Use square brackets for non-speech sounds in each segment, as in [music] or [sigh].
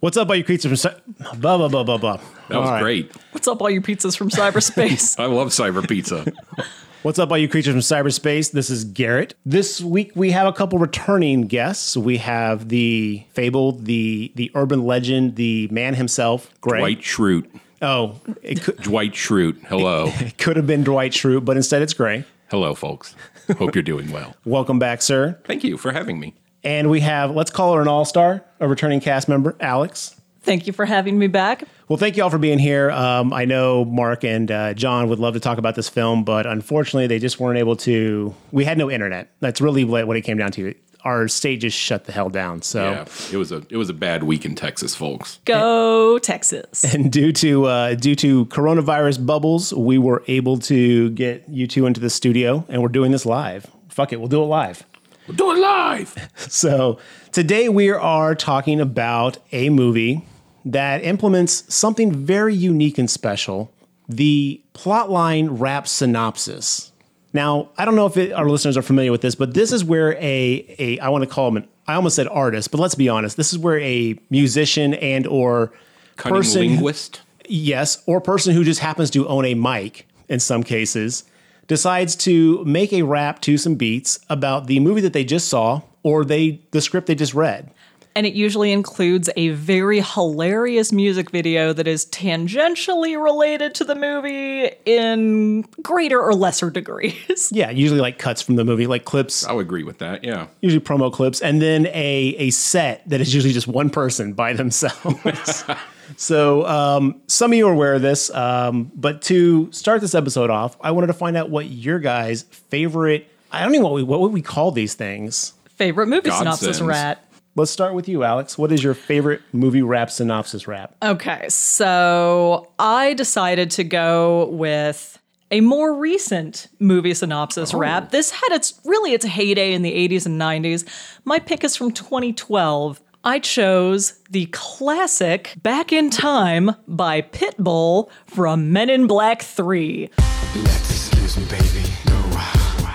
What's up, all you creatures from cy- blah blah blah blah blah. That was All right. great. What's up, all you pizzas from cyberspace? [laughs] I love cyber pizza. [laughs] What's up, all you creatures from cyberspace? This is Garrett. This week we have a couple returning guests. We have the fabled, the the urban legend, the man himself, Greg. Dwight Schrute. Oh, it could, Dwight Schrute. Hello. [laughs] it could have been Dwight Schrute, but instead it's Gray. Hello, folks. Hope you're doing well. Welcome back, sir. Thank you for having me. And we have, let's call her an all star, a returning cast member, Alix. Thank you for having me back. Well, thank you all for being here. Um, I know Mark and uh, John would love to talk about this film, but unfortunately, they just weren't able to. We had no internet. That's really what what it came down to. Our state just shut the hell down. So, Yeah, it was a it was a bad week in Texas, folks. Go Texas. and due to uh, due to coronavirus bubbles, we were able to get you two into the studio, and we're doing this live. Fuck it, we'll do it live. We'll do it live. [laughs] So today we are talking about a movie that implements something very unique and special: the plotline rap synopsis. Now, I don't know if it, our listeners are familiar with this, but this is where a a I want to call him an I almost said artist, but let's be honest, this is where a musician and or Cunning person linguist. yes, or person who just happens to own a mic in some cases decides to make a rap to some beats about the movie that they just saw or they the script they just read. And it usually includes a very hilarious music video that is tangentially related to the movie in greater or lesser degrees. [laughs] Yeah, usually like cuts from the movie, like clips, I would agree with that. Yeah. usually promo clips, and then a a set that is usually just one person by themselves. [laughs] so um, some of you are aware of this, um, but to start this episode off, I wanted to find out what your guys' favorite. I don't even know what we, what would we call these things. Favorite movie Godsends. synopsis rat. Let's start with you, Alix. What is your favorite movie rap synopsis rap? Okay, so I decided to go with a more recent movie synopsis rap. This had its really its heyday in the 80s and 90s. My pick is from 2012. I chose the classic Back in Time by Pitbull from Men in Black 3. Let's excuse me, baby. No,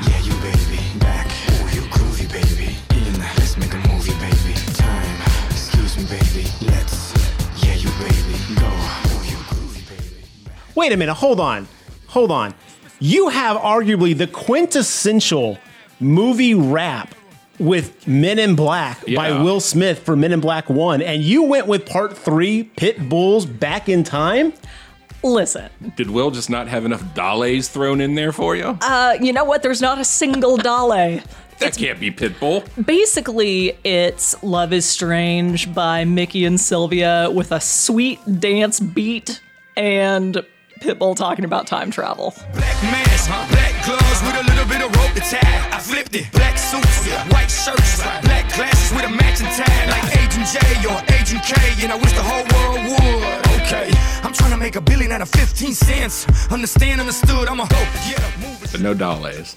yeah, you baby. Back, ooh, you groovy, baby. In, let's make a movie, baby. Time, excuse me, baby. Let's, yeah, you baby. Go, ooh, you groovy, baby. Wait a minute. Hold on. Hold on. You have arguably the quintessential movie rap with Men in Black by Will Smith for Men in Black 1, and you went with part three Pitbull's Back in Time? Listen, Did Will just not have enough dollars thrown in there for you? uh, you know what? There's not a single dollar. that can't be Pitbull. Basically, it's Love is Strange by Mickey and Sylvia with a sweet dance beat and Pitbull talking about time travel. Tie. I flipped it. Black suits, white shirts, black glasses with a matching tie. Like Agent J or Agent K, and I wish the whole world would. Okay, I'm trying to make a billion out of 15 cents. Understand, understood, I'm a go. Yeah, But no dollars.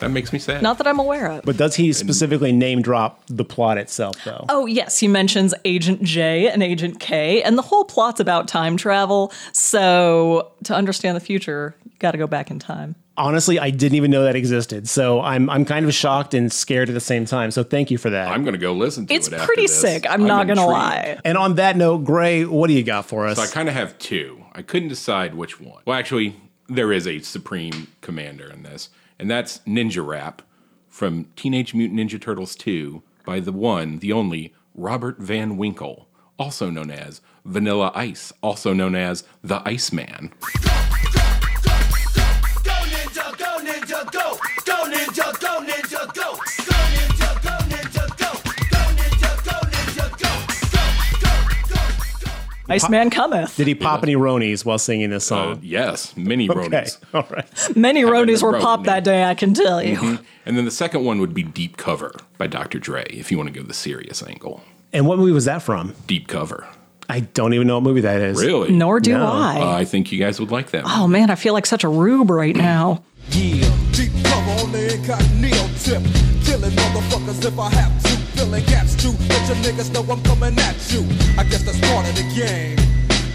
That makes me sad. Not that I'm aware of. But does he specifically name drop the plot itself, though? Oh, yes, he mentions Agent J and Agent K, and the whole plot's about time travel. So, to understand the future, you got to go back in time. Honestly, I didn't even know that existed. So I'm, I'm kind of shocked and scared at the same time. So thank you for that. I'm going to go listen to It's it. It's pretty this. sick, I'm, not going to lie. and on that note, Gray, what do you got for us? So I kind of have two. I couldn't decide which one. Well, actually, there is a supreme commander in this, and that's Ninja Rap from Teenage Mutant Ninja Turtles 2 by the one, the only Robert Van Winkle, also known as Vanilla Ice, also known as the Iceman. Iceman cometh. Did he pop any Ronies while singing this Uh, song? yes, many okay. Ronies. All right. Many ronies were popped that day, I can tell you. And then the second one would be Deep Cover by Dr. Dre, if you want to go the serious angle. And what movie was that from? Deep Cover. I don't even know what movie that is. Really? Nor do No. I. Uh, I think you guys would like that. oh man, I feel like such a rube right now. Yeah, deep cover on the incognito tip. Killing motherfuckers if I have to. Filling gaps too. Let your niggas know I'm coming at you. I guess that's part of the game.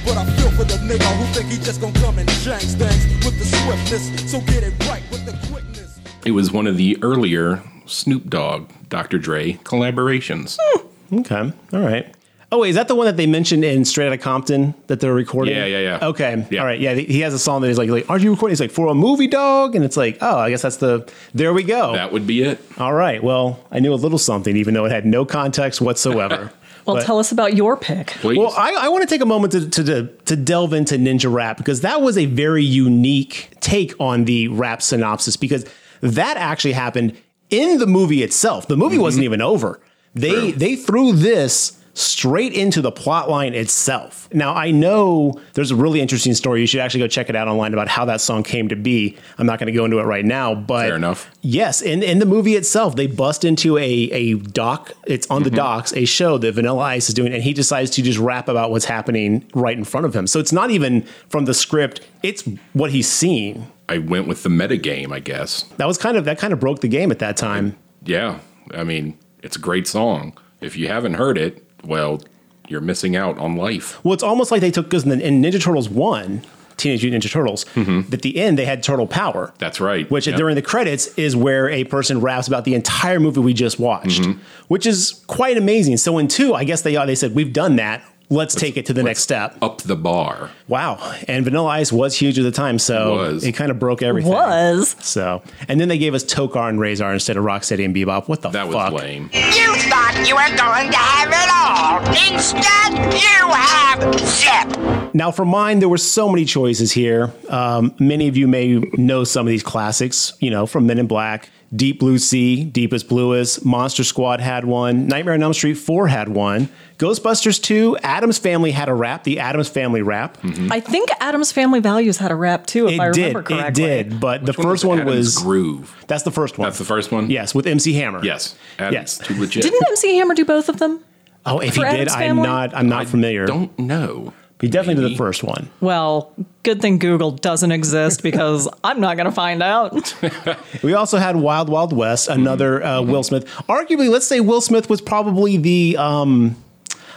But I feel for the nigga who think he just gonna come and change things with the swiftness. So get it right with the quickness. It was one of the earlier Snoop Dogg, Dr. Dre collaborations. Hmm. Okay. All right. Oh, wait, is that the one that they mentioned in Straight Outta Compton that they're recording? Yeah, yeah, yeah. Okay, Yeah. all right. Yeah, he has a song that he's like, like, "Aren't you recording?" He's like, "For a movie, dog," and it's like, "Oh, I guess that's the." There we go. That would be it. all right. Well, I knew a little something, even though it had no context whatsoever. [laughs] Well, But- tell us about your pick. Please. Well, I, I want to take a moment to, to, to, to delve into Ninja Rap because that was a very unique take on the rap synopsis because that actually happened in the movie itself. The movie mm-hmm. wasn't even over. They True. they threw this straight into the plot line itself. Now I know there's a really interesting story. You should actually go check it out online about how that song came to be. I'm not going to go into it right now, but Fair enough. Yes, in, in the movie itself, they bust into a a dock. It's on the Mm-hmm. docks, a show that Vanilla Ice is doing, and he decides to just rap about what's happening right in front of him. So it's not even from the script; it's what he's seeing. I went with the metagame, I guess. That was kind of that kind of broke the game at that time. Yeah. I mean, it's a great song. If you haven't heard it, well, you're missing out on life. Well, it's almost like they took because in, in Ninja Turtles one, Teenage Mutant Ninja Turtles, at the end they had Turtle Power. That's right. Which Yep. during the credits is where a person raps about the entire movie we just watched, Mm-hmm. which is quite amazing. So in two, I guess they they said we've done that. Let's, take it to the next step. Up the bar. Wow. And Vanilla Ice was huge at the time, so It it kind of broke everything. Was. So, and then they gave us Tokka and Rahzar instead of Rocksteady and Bebop. What the fuck? That was fuck? lame. You thought you were going to have it all. Instead, you have Zip. Now, for mine, there were so many choices here. Um, many of you may know some of these classics, you know, from Men in Black, Deep Blue Sea, Deepest Bluest, Monster Squad had one, Nightmare on Elm Street 4 had one, Ghostbusters 2, Addams Family had a rap, the Addams Family rap. Mm-hmm. I think Addams Family Values had a rap too, if I It remember did, it did, but the first one Addams was Groove. that's the first one. That's the first one? Yes, with MC Hammer. Yes. Addams Yes. too legit. Didn't MC Hammer do both of them? Oh, if he For did, Addams I'm not. I'm not I familiar. Don't know. He definitely did the first one. Well, good thing Google doesn't exist because [laughs] I'm not going to find out. [laughs] We also had Wild Wild West, another uh, Mm-hmm. Will Smith. Arguably, let's say Will Smith was probably the. Um,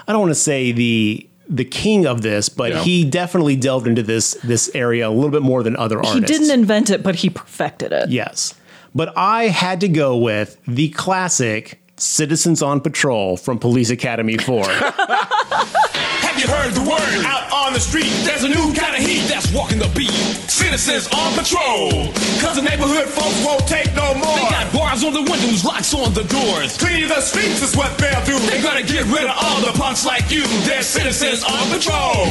I don't want to say the the king of this, but Yeah. he definitely delved into this this area a little bit more than other artists. He didn't invent it, but he perfected it. Yes, but I had to go with the classic Citizens on Patrol from Police Academy Four. [laughs] Have you heard the word out on the street? There's a new kind of heat that's walking the beat. Citizens on patrol. Cause the neighborhood folks won't take no more. They got bars on the windows, locks on the doors. Clean the streets is what they'll do. They're gonna get rid of all the punks like you. They're citizens on patrol.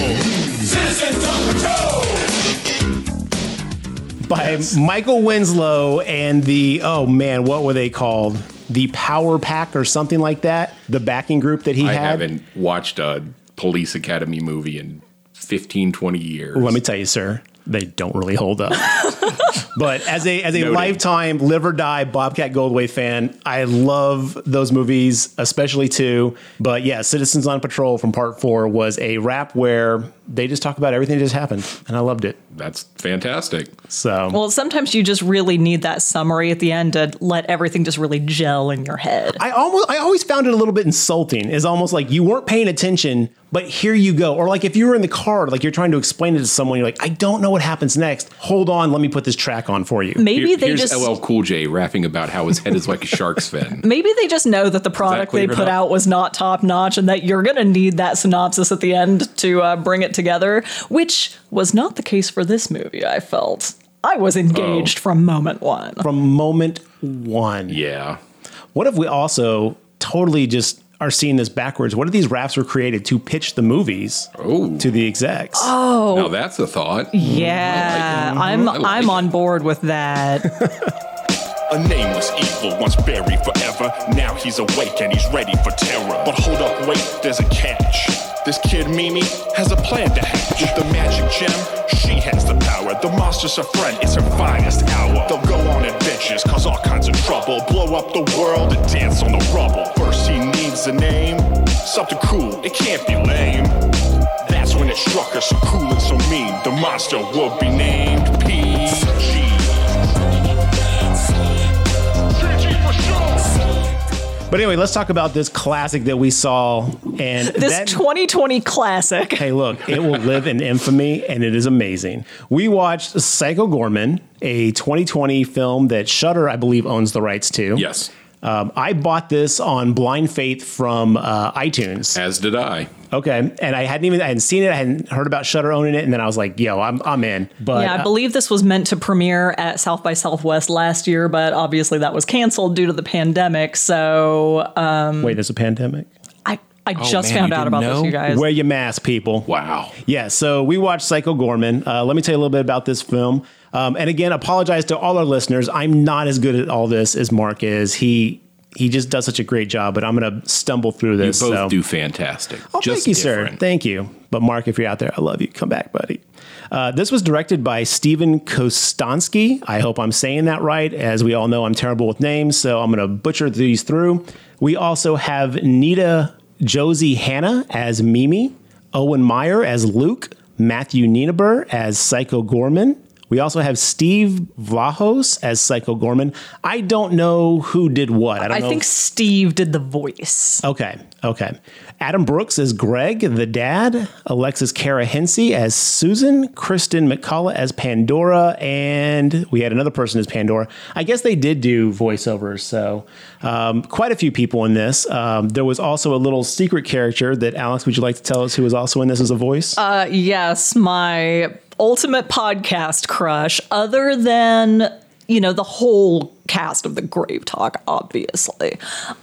Citizens on patrol. by Michael Winslow and the oh man, what were they called? The Power Pack or something like that. The backing group that he I had. I haven't watched a Police Academy movie in 15, 20 years. Let me tell you, sir, they don't really hold up. [laughs] but as a as a Noted. lifetime live or die Bobcat Goldthwait fan, I love those movies, especially two. But yeah, Citizens on Patrol from Part Four was a rap where they just talk about everything that just happened, and I loved it. That's fantastic. So Well, sometimes you just really need that summary at the end to let everything just really gel in your head. I almost I always found it a little bit insulting. It's almost like you weren't paying attention, but here you go. Or like if you were in the car, like you're trying to explain it to someone, you're like, I don't know what happens next. Hold on, let me put this track on for you. Maybe Here- they here's just LL Cool J rapping about how his head is like a shark's fin. [laughs] maybe they just know that the product clear they put out was not top notch and that you're going to need that synopsis at the end to uh, bring it together, which was not the case for this movie, I felt. I was engaged from moment one. From moment one. Yeah. What if we also totally just are seeing this backwards? What if these raps were created to pitch the movies Oh. to the execs? Oh. Now that's a thought. Yeah, mm, I'm I like I'm it. on board with that. [laughs] A nameless evil once buried forever. Now he's awake and he's ready for terror. But hold up, wait, there's a catch. This kid Mimi has a plan to hatch. With the magic gem, she has the power. The monster's her friend, it's her finest hour. They'll go on adventures, cause all kinds of trouble. Blow up the world and dance on the rubble. First he needs a name, something cool, it can't be lame. That's when it struck her so cool and so mean. The monster would be named PG. But anyway, let's talk about this classic that we saw. And This that, 2020 classic. Hey, look, it will live in infamy and it is amazing. We watched Psycho Goreman, a 2020 film that Shudder, I believe, owns the rights to. Yes. Um, I bought this on blind faith from uh, iTunes. As did I. Okay, and I hadn't even I hadn't seen it. I hadn't heard about Shudder owning it, and then I was like, "Yo, I'm I'm in." But yeah, I uh, believe this was meant to premiere at South by Southwest last year, but obviously that was canceled due to the pandemic. So um, wait, there's a pandemic. I I just man, found out about know? this, you guys. Wear your mask, people. Wow. Yeah, so we watched Psycho Goreman. Uh, let me tell you a little bit about this film. Um, and again, apologize to all our listeners. I'm not as good at all this as Mark is. He he just does such a great job, but I'm going to stumble through this. You both so. do fantastic. Oh, Just thank you, sir. Thank you. But Mark, if you're out there, I love you. Come back, buddy. Uh, this was directed by Steven Kostanski. I hope I'm saying that right. As we all know, I'm terrible with names, so I'm going to butcher these through. We also have Nita Josie Hanna as Mimi, Owen Myre as Luke, Matthew Nienaber as Psycho Goreman. We also have Steve Vlahos as Psycho Goreman. I don't know who did what. I don't I think Steve did the voice. Okay, okay. Adam Brooks as Greg, the dad. Alexis Kara Hancey as Susan. Kristen MacCulloch as Pandora. And we had another person as Pandora. I guess they did do voiceovers, so um, quite a few people in this. Um, there was also a little secret character that, Alix, would you like to tell us who was also in this as a voice? Uh, yes, my ultimate podcast crush, other than, you know, the whole cast of the Grave Talk, obviously.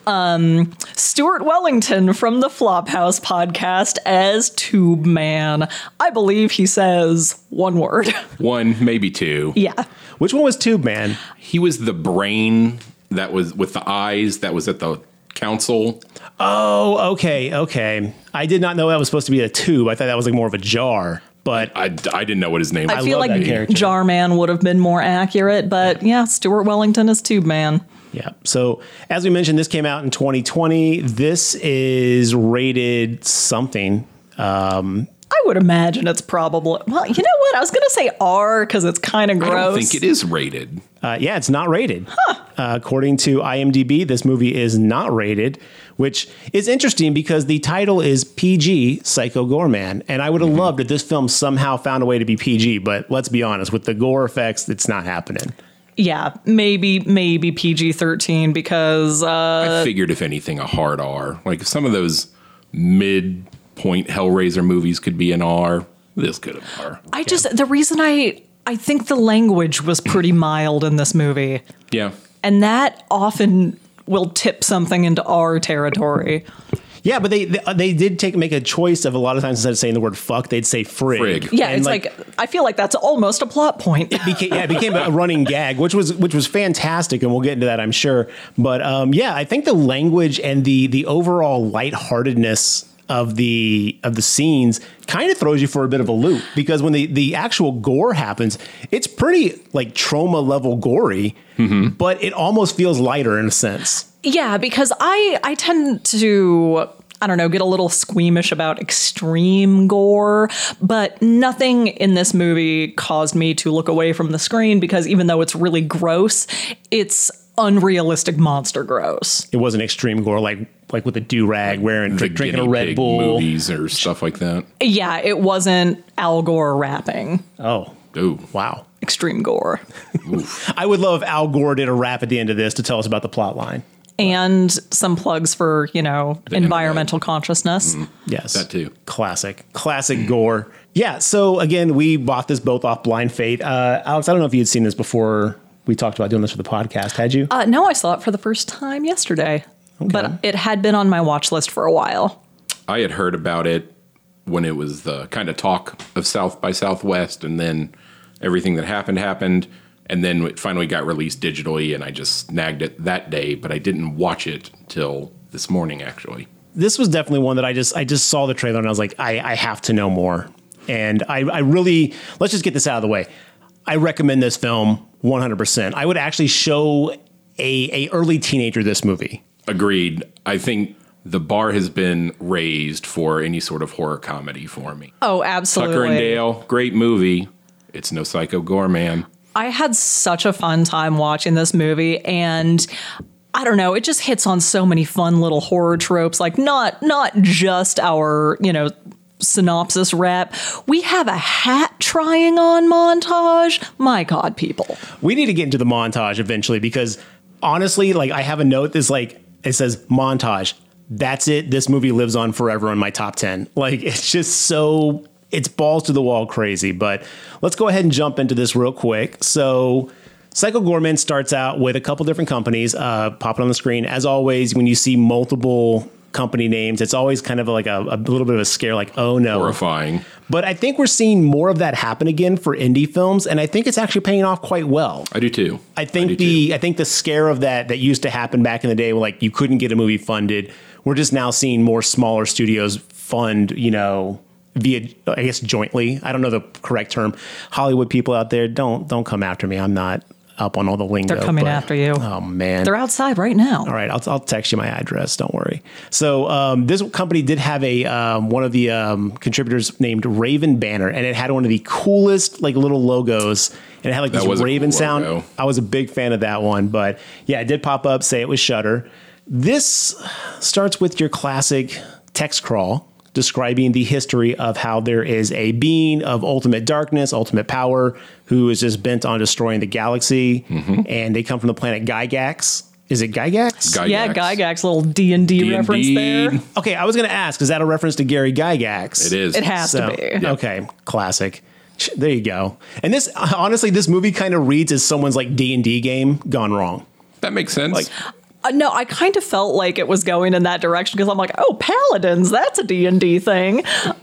Um, Stuart Wellington from the Flophouse podcast as Tube Man. I believe he says one word. [laughs] One, maybe two. yeah. Which one was Tube Man? He was the brain that was with the eyes that was at the council. Oh, okay, okay. I did not know that was supposed to be a tube. I thought that was like more of a jar. But I, I didn't know what his name was. I feel love like that character. Jarman would have been more accurate, but yeah, Stuart Wellington is Tube Man. Yeah. So as we mentioned, this came out in 2020. This is rated something. Um, I would imagine it's probably, well, you know what? I was going to say R because it's kind of I gross. don't think it is rated. uh, yeah, it's not rated. Uh, according to IMDb, this movie is not rated, which is interesting because the title is PG Psycho Goreman. And I would have loved if this film somehow found a way to be PG, but let's be honest, with the gore effects, it's not happening. Yeah, maybe maybe PG thirteen because uh, I figured, if anything, a hard R. Like some of those mid point Hellraiser movies could be an R, this could have R. I just the reason I I think the language was pretty [clears throat] mild in this movie, Yeah. and that often will tip something into our territory. Yeah, but they, they they did take make a choice of a lot of times instead of saying the word fuck, they'd say frig. Frig. Yeah, And, it's like, I feel like that's almost a plot point. became, yeah, it became a running gag, which was which was fantastic, and we'll get into that, I'm sure. But um, yeah, I think the language and the the overall lightheartedness of the of the scenes kind of throws you for a bit of a loop because when the the actual gore happens, it's pretty like trauma level gory, but it almost feels lighter in a sense. Yeah, because I I tend to I don't know, get a little squeamish about extreme gore, but nothing in this movie caused me to look away from the screen because even though it's really gross, it's unrealistic monster gross. It wasn't extreme gore like like with a do rag wearing The drinking a Red Bull. movies or stuff like that. Yeah, it wasn't Al Gore rapping. Oh Ooh. wow! Extreme gore. [laughs] I would love if Al Gore did a rap at the end of this to tell us about the plot line. And some plugs for, you know, environmental consciousness. Yes. That too. Classic. Classic gore. Yeah. So again, we bought this both off Blind Fate. Uh, Alix, I don't know if you had seen this before we talked about doing this for the podcast. Had you? Uh, no, I saw it for the first time yesterday, but it had been on my watch list for a while. I had heard about it when it was the kind of talk of South by Southwest, and then everything that happened happened, and then it finally got released digitally, and I just snagged it that day, but I didn't watch it till this morning actually. this was definitely one that I just I just saw the trailer and I was like, I, I have to know more. And I, I really let's just get this out of the way. I recommend this film 100%. I would actually show a, a early teenager this movie. Agreed. I think the bar has been raised for any sort of horror comedy for me. Oh, absolutely. Tucker and Dale, great movie. It's no Psycho Gore, man. I had such a fun time watching this movie and I don't know, it just hits on so many fun little horror tropes like not not just our, you know, synopsis rep. We have a hat trying on montage. My god, people. We need to get into the montage eventually because honestly, like I have a note that's like it says montage. That's it. This movie lives on forever in my top 10. Like [laughs] it's just so it's balls to the wall crazy. But let's go ahead and jump into this real quick. So Psycho Goreman starts out with a couple different companies uh, popping on the screen. As always, when you see multiple company names, it's always kind of like a, a little bit of a scare, like, oh no. Horrifying. But I think we're seeing more of that happen again for indie films, and I think it's actually paying off quite well. I do too. I think do the too. I think the scare of that that used to happen back in the day, where like you couldn't get a movie funded. We're just now seeing more smaller studios fund, you know, via I guess jointly. I don't know the correct term. Hollywood people out there, don't don't come after me. I'm not up on all the lingo. They're coming but- after you. Oh man, They're outside right now. all right, I'll, I'll text you my address. Don't worry. So um, this company did have a um, one of the um, contributors named Raven Banner, and it had one of the coolest like little logos, and it had like That this Raven cool sound. logo. I was a big fan of that one, but yeah, it did pop up. Say it was Shudder. This starts with your classic text crawl describing the history of how there is a being of ultimate darkness, ultimate power, who is just bent on destroying the galaxy, Mm-hmm. and they come from the planet Gygax. Is it Gygax? Gygax. Yeah, Gygax, little D and D D&D. reference there. Okay, I was going to ask, is that a reference to Gary Gygax? It is. It has So, to be. Okay, classic. There you go. And this, honestly, this movie kind of reads as someone's like D and D game gone wrong. That makes sense. Like- Uh, no, I kind of felt like it was going in that direction because I'm like, oh, paladins, that's a D&D thing. [laughs]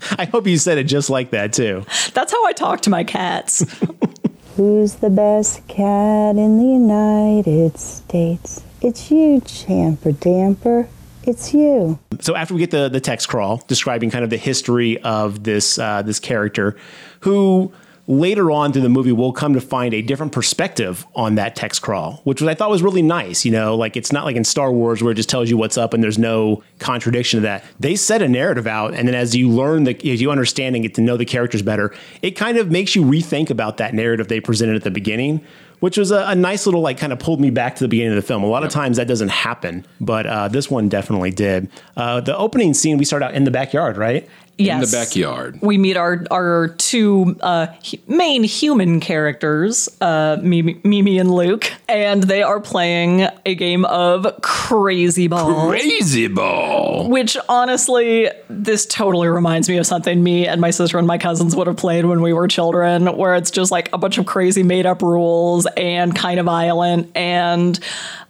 [laughs] I hope you said it just like that too. That's how I talk to my cats. [laughs] Who's the best cat in the United States? It's you, Champer Damper. It's you. So after we get the the text crawl describing kind of the history of this uh, this character, who later on through the movie we'll come to find a different perspective on that text crawl, which was, I thought was really nice. You know, like it's not like in Star Wars where it just tells you what's up and there's no contradiction to that. They set a narrative out, and then as you learn the as you understand and get to know the characters better, it kind of makes you rethink about that narrative they presented at the beginning. Which was a, a nice little like kind of pulled me back to the beginning of the film. A lot of times that doesn't happen, but uh, this one definitely did. Uh, the opening scene we start out in the backyard, right? Yes. in the backyard. We meet our our two uh, hu- main human characters, uh, Mimi, Mimi and Luke, and they are playing a game of Crazy Ball. Crazy ball. Which honestly, this totally reminds me of something me and my sister and my cousins would have played when we were children, where it's just like a bunch of crazy made up rules and kind of violent. And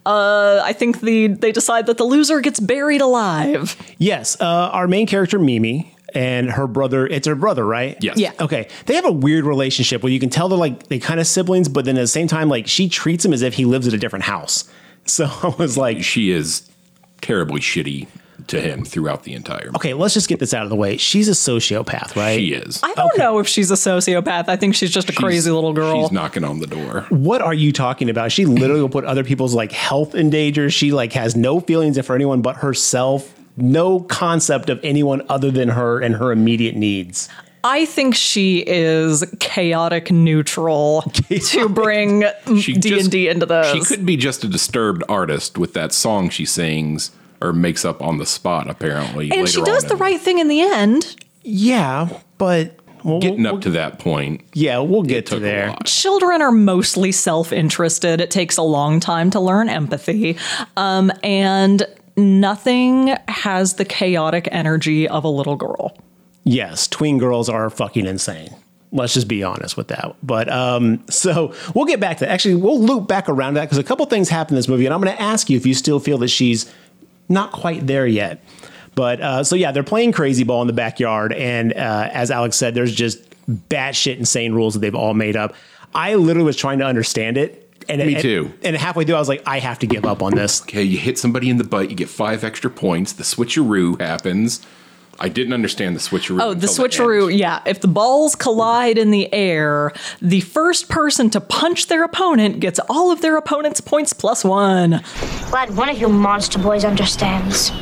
uh, I think the they decide that the loser gets buried alive. Yes, uh, our main character Mimi and her brother. It's her brother, right? Yes. Yeah. Okay, they have a weird relationship where you can tell they're like they kind of siblings, but then at the same time, like she treats him as if he lives at a different house. [laughs] So I was like, She is terribly shitty to him throughout the entire. okay, let's just get this out of the way. She's a sociopath, right? She is. I don't know if she's a sociopath. I think she's just a She's- crazy little girl. She's knocking on the door. What are you talking about? She literally will put other people's like health in danger. She like has no feelings for anyone but herself. No concept of anyone other than her and her immediate needs. I think she is chaotic neutral to bring She [laughs] D and D into this. She could be just a disturbed artist with that song she sings or makes up on the spot. Apparently, and later she does on the in- right thing in the end. Yeah, but we'll, Getting we'll- up to that point, yeah, we'll get to took there. Children are mostly self-interested. It takes a long time to learn empathy, um, and nothing has the chaotic energy of a little girl. Yes, tween girls are fucking insane. Let's just be honest with that. But um, so we'll get back to that. Actually, we'll loop back around that because a couple things happen in this movie, and I'm going to ask you if you still feel that she's not quite there yet. But uh, so yeah, they're playing crazy ball in the backyard, and uh, as Alix said, there's just batshit insane rules that they've all made up. I literally was trying to understand it, and Me and- too. And halfway through, I was like, I have to give up on this. okay, you hit somebody in the butt, you get five extra points. The switcheroo happens. I didn't understand the switcheroo. Oh, the switcheroo, end. yeah. If the balls collide in the air, the first person to punch their opponent gets all of their opponent's points plus one. Glad one of you monster boys understands.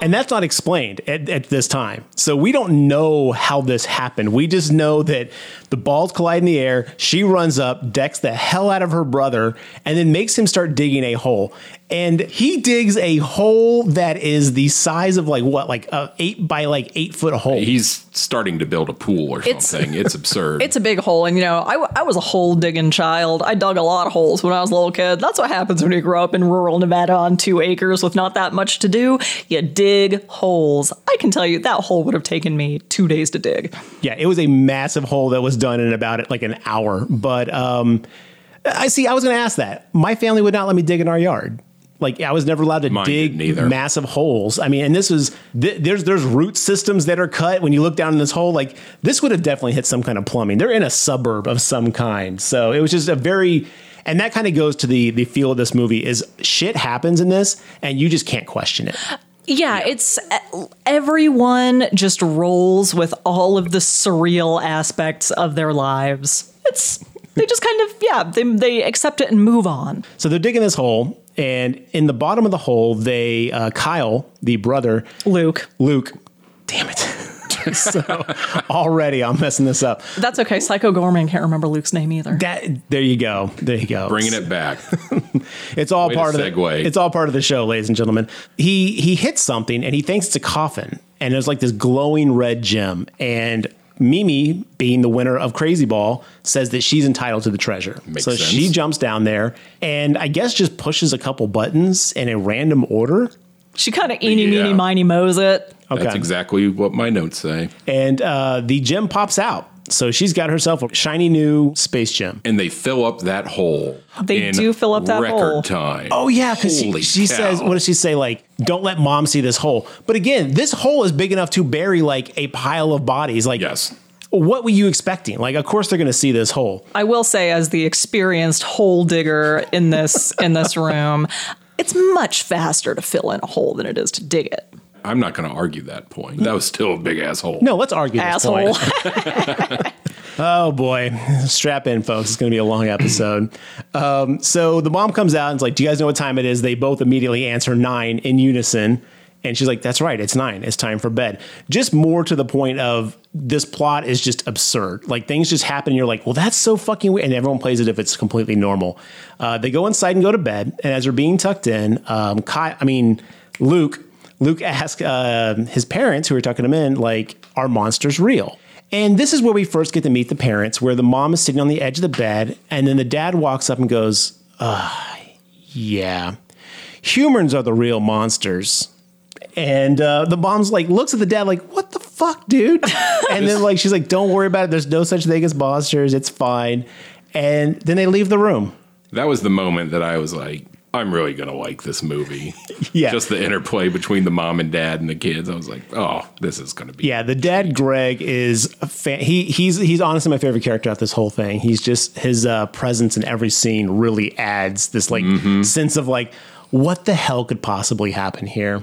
And that's not explained at, at this time. So we don't know how this happened. We just know that the balls collide in the air. She runs up, decks the hell out of her brother, and then makes him start digging a hole. And he digs a hole that is the size of like what, like a eight by like eight foot hole. He's starting to build a pool or It's- something. It's, [laughs] absurd. It's a big hole, and you know, I was a hole digging child. I dug a lot of holes when I was a little kid. That's what happens when you grow up in rural Nevada on two acres with not that much to do. You dig holes. I can tell you that hole would have taken me two days to dig. Yeah, it was a massive hole that was done in about like an hour. But um, I see. I was going to ask that. My family would not let me dig in our yard. Like I was never allowed to Mine dig massive holes. I mean, and this was th- there's there's root systems that are cut when you look down in this hole. Like this would have definitely hit some kind of plumbing. They're in a suburb of some kind, so it was just a very. And that kind of goes to the the feel of this movie is shit happens in this, and you just can't question it. Yeah, it's everyone just rolls with all of the surreal aspects of their lives. It's they just kind of yeah, they they accept it and move on. So they're digging this hole, and in the bottom of the hole, they uh, Kyle, the brother, Luke. Luke. Damn it! [laughs] [laughs] so already I'm messing this up. That's okay. Psycho Goreman can't remember Luke's name either. That there you go. There you go. Bringing it back. [laughs] It's all Way part of the segue. It's all part of the show, ladies and gentlemen. He he hits something and he thinks it's a coffin, and there's like this glowing red gem. And Mimi, being the winner of Crazy Ball, says that she's entitled to the treasure. Makes so sense. she jumps down there and I guess just pushes a couple buttons in a random order. She kind of eeny, Yeah. meeny, miny, mows it. Okay. That's exactly what my notes say. and uh, the gem pops out. So she's got herself a shiny new space gem. And they fill up that hole. They in do fill up that record hole. time. Oh yeah, because she, she says, what does she say? Like, don't let mom see this hole. But again, this hole is big enough to bury like a pile of bodies. Like, Yes. what were you expecting? Like, of course they're going to see this hole. I will say, as the experienced hole digger in this in this [laughs] room, it's much faster to fill in a hole than it is to dig it. I'm not going to argue that point. That was still a big asshole. No, let's argue this Asshole. point. [laughs] Oh boy, strap in, folks. It's going to be a long episode. um, so the mom comes out and is like, "Do you guys know what time it is?" They both immediately answer nine in unison, and she's like, "That's right, it's nine. It's time for bed." Just more to the point of this plot is just absurd. Like things just happen. And you're like, "Well, that's so fucking weird," and everyone plays it if it's completely normal. Uh, they go inside and go to bed, and as they're being tucked in, um, Kai, I mean, Luke. Luke asks uh, his parents, who are tucking him in, like, "Are monsters real?" And this is where we first get to meet the parents, where the mom is sitting on the edge of the bed, and then the dad walks up and goes, uh, yeah, humans are the real monsters. And uh, the mom's like, looks at the dad like, what the fuck, dude? [laughs] and then like, she's like, don't worry about it. There's no such thing as monsters. It's fine. And then they leave the room. That was the moment that I was like, I'm really going to like this movie. [laughs] Yeah. Just the interplay between the mom and dad and the kids. I was like, oh, this is going to be. Yeah, the dad Greg is a fan. He he's he's honestly my favorite character out this whole thing. He's just his uh, presence in every scene really adds this like sense of like what the hell could possibly happen here.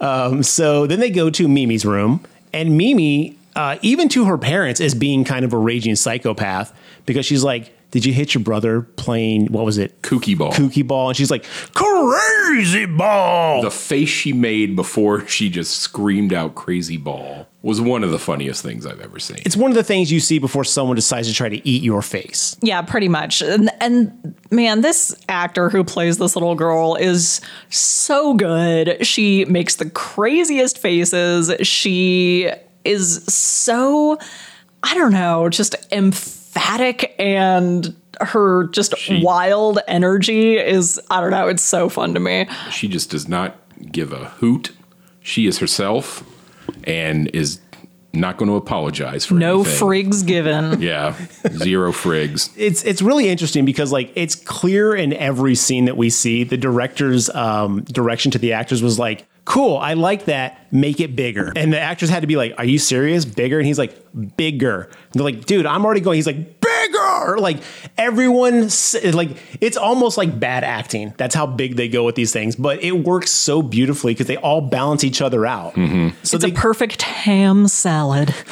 Um, so then they go to Mimi's room, and Mimi, uh, even to her parents, is being kind of a raging psychopath because she's like. Did you hit your brother playing what was it? Kooky ball. Kooky ball, and she's like, "Crazy ball." The face she made before she just screamed out crazy ball was one of the funniest things I've ever seen. it's one of the things you see before someone decides to try to eat your face. Yeah, pretty much. And, and man, this actor who plays this little girl is so good. She makes the craziest faces. She is so, I don't know, just emphatic and her just wild energy is, I don't know, it's so fun to me. she just does not give a hoot. She is herself and is not going to apologize for No anything. frigs given. [laughs] Yeah, zero frigs. it's it's really interesting because like it's clear in every scene that we see the director's um, direction to the actors was like cool i like that make it bigger and the actors had to be like are you serious bigger and he's like bigger and they're like dude i'm already going he's like bigger like everyone like it's almost like bad acting that's how big they go with these things but it works so beautifully because they all balance each other out so It's they a perfect ham salad. [laughs]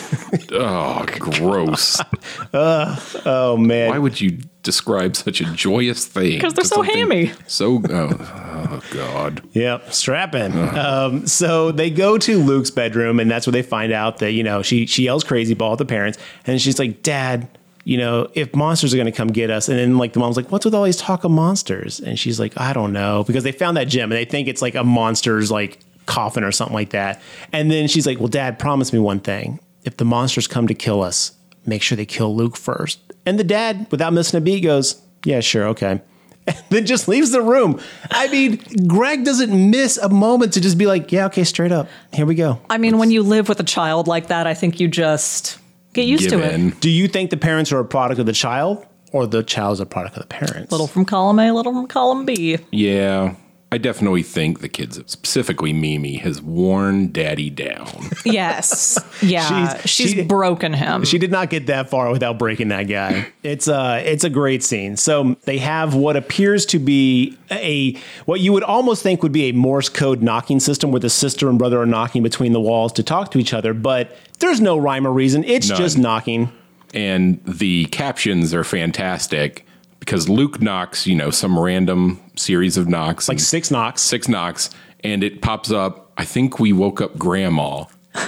Oh, gross. [laughs] oh man Why would you describe such a joyous thing because they're so hammy. So, oh, oh, God. Yep, strapping. in. Um, so they go to Luke's bedroom, and that's where they find out that you know she she yells crazy ball at the parents, and she's like, "Dad, you know, if monsters are going to come get us. And then like the mom's like, what's with all these talk of monsters? And she's like, I don't know. Because they found that gem and they think it's like a monster's like coffin or something like that. And then she's like, well, dad, promise me one thing. If the monsters come to kill us, make sure they kill Luke first. And the dad, without missing a beat, goes, yeah, sure, okay. [laughs] And then just leaves the room. I mean, Greg doesn't miss a moment to just be like, yeah, okay, straight up. Here we go. I mean, when you live with a child like that, I think you just get used to in. it. Do you think the parents are a product of the child or the child's a product of the parents? Little from column A, little from column B. Yeah. I definitely think the kids, specifically Mimi, has worn daddy down. Yes. [laughs] Yeah. She's- she's she- broken him. She did not get that far without breaking that guy. It's uh it's a great scene. So they have what appears to be a what you would almost think would be a Morse code knocking system where the sister and brother are knocking between the walls to talk to each other, but there's no rhyme or reason. It's None. just knocking. and the captions are fantastic because Luke knocks, you know, some random series of knocks, Like six knocks. six knocks, and it pops up. I think we woke up Grandma. [laughs]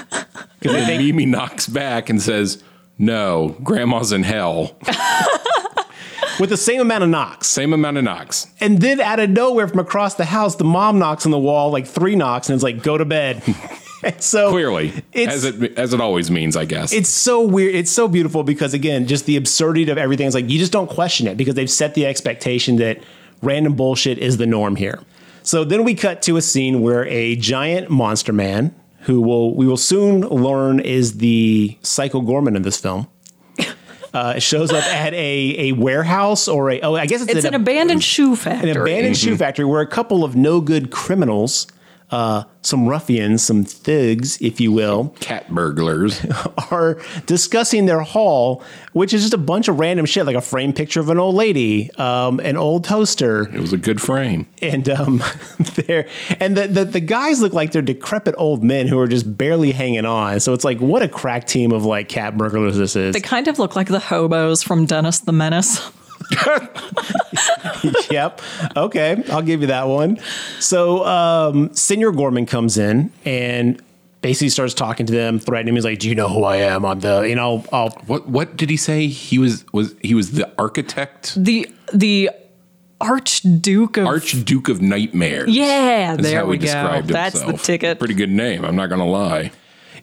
Because then Mimi knocks back and says, "No, Grandma's in hell." [laughs] With the same amount of knocks. Same amount of knocks. And then out of nowhere from across the house, the mom knocks on the wall like three knocks and it's like, go to bed. [laughs] And [laughs] so Clearly, it's as it as it always means, I guess. it's so weird. It's so beautiful because again, just the absurdity of everything is like you just don't question it because they've set the expectation that random bullshit is the norm here. So then we cut to a scene where a giant monster man, who will we will soon learn is the Psycho Goreman of this film, [laughs] uh, shows up at a a warehouse or a oh I guess it's, it's an abandoned shoe factory. an abandoned shoe factory where a couple of no good criminals, uh, some ruffians, some thugs, if you will, Cat burglars. [laughs] are discussing their haul, which is just a bunch of random shit, like a framed picture of an old lady, um, an old toaster, It was a good frame. and um, [laughs] there, and the, the the guys look like they're decrepit old men who are just barely hanging on. So it's like, what a crack team of like cat burglars this is. They kind of look like the hobos from Dennis the Menace. [laughs] [laughs] yep. Okay, I'll give you that one. So, um, Senor Goreman comes in and basically starts talking to them, threatening him. He's like, "Do you know who I am? I'm the, you know, I'll." What what did he say? He was was he was the architect, The the Archduke of Archduke of Nightmares. Yeah, That's there how we go. described That's the ticket. Pretty good name. I'm not gonna lie.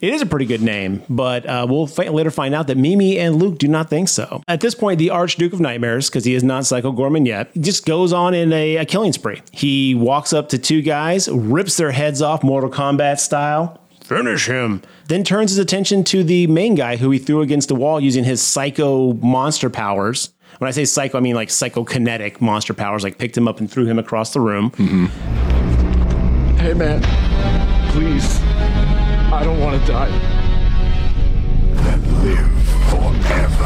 It is a pretty good name, but uh, we'll later find out that Mimi and Luke do not think so. At this point, the Archduke of Nightmares, because he is not Psycho Goreman yet, just goes on in a, a killing spree. He walks up to two guys, rips their heads off Mortal Kombat style. Finish him. Then turns his attention to the main guy who he threw against the wall using his psycho monster powers. When I say psycho, I mean like psychokinetic monster powers, like picked him up and threw him across the room. Mm-hmm. Hey man, please. I don't want to die. Then live forever.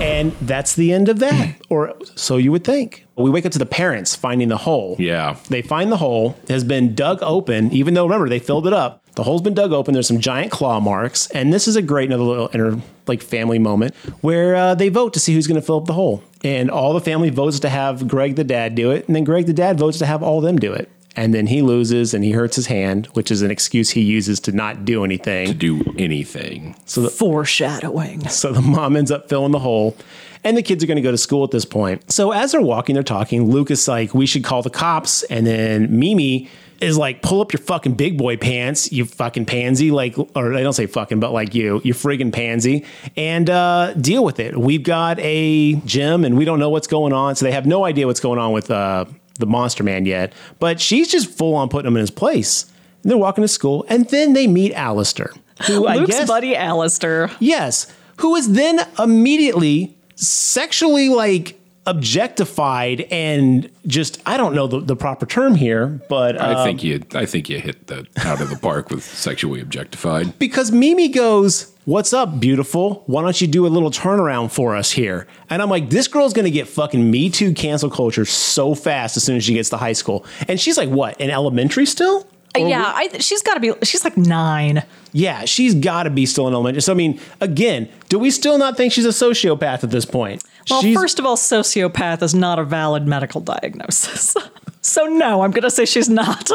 And that's the end of that, [clears throat] or so you would think. We wake up to the parents finding the hole. Yeah. They find the hole, has been dug open, even though remember they filled it up. The hole's been dug open. There's some giant claw marks, and this is a great another little inner like family moment where uh, they vote to see who's going to fill up the hole, and all the family votes to have Greg the dad do it, and then Greg the dad votes to have all of them do it, and then he loses and he hurts his hand, which is an excuse he uses to not do anything. To do anything. So the, Foreshadowing. [laughs] So the mom ends up filling the hole. And the kids are going to go to school at this point. So as they're walking, they're talking. Luke is like, we should call the cops. And then Mimi is like, pull up your fucking big boy pants, you fucking pansy. Like, or I don't say fucking, but like you, you friggin' pansy. And uh, deal with it. We've got a gym and we don't know what's going on. So they have no idea what's going on with uh, the monster man yet. But she's just full on putting him in his place. And they're walking to school. And then they meet Alistair. Who I guess, buddy Alistair. Yes, who is then immediately sexually like objectified and just I don't know the, the proper term here, but I um, think you I think you hit the out of the park with sexually objectified. [laughs] because Mimi goes, "What's up, beautiful? Why don't you do a little turnaround for us here?" And I'm like, "This girl's gonna get fucking Me Too cancel culture so fast as soon as she gets to high school." And she's like, "What? In elementary still?" Yeah, I, she's got to be. She's like nine. Yeah, she's got to be still in elementary. So I mean, again, do we still not think she's a sociopath at this point? Well, she's, first of all, sociopath is not a valid medical diagnosis. [laughs] so no, I'm going to say she's not.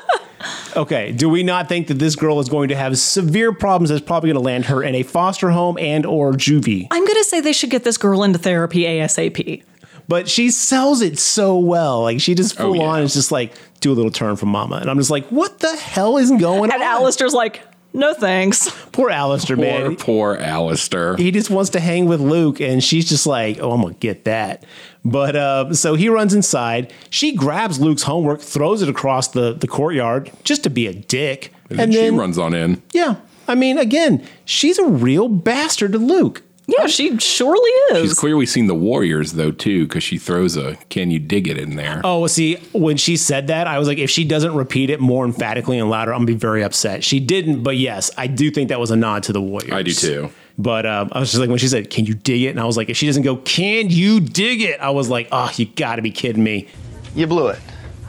[laughs] okay. Do we not think that this girl is going to have severe problems that's probably going to land her in a foster home and or juvie? I'm going to say they should get this girl into therapy ASAP. But she sells it so well. Like she just full yeah. on is just like do a little turn from mama, and I'm just like, what the hell is going And on? And Alistair's like, no thanks. poor Alistair, Poor, man. poor Alistair. he just wants to hang with Luke, and she's just like, "Oh, I'm gonna get that." But uh, so he runs inside. She grabs Luke's homework, throws it across the the courtyard, just to be a dick, and then she runs on in. Yeah, I mean, again, she's a real bastard to Luke. Yeah, she surely is. She's clearly seen the Warriors though too, because she throws a "Can you dig it?" in there. Oh, see, when she said that, I was like, if she doesn't repeat it more emphatically and louder, I'm gonna be very upset. She didn't, but yes, I do think that was a nod to the Warriors. I do too. But um, I was just like, when she said, "Can you dig it?" and I was like, if she doesn't go, "Can you dig it?" I was like, oh, you got to be kidding me. You blew it.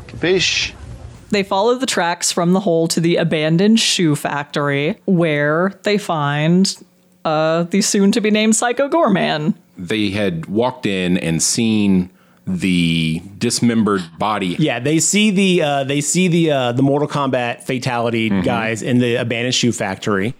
Capiche? They follow the tracks from the hole to the abandoned shoe factory, where they find uh, the soon to be named Psycho Goreman. They had walked in and seen the dismembered body. Yeah, they see the uh, they see the uh, the Mortal Kombat fatality Mm-hmm. guys in the abandoned shoe factory.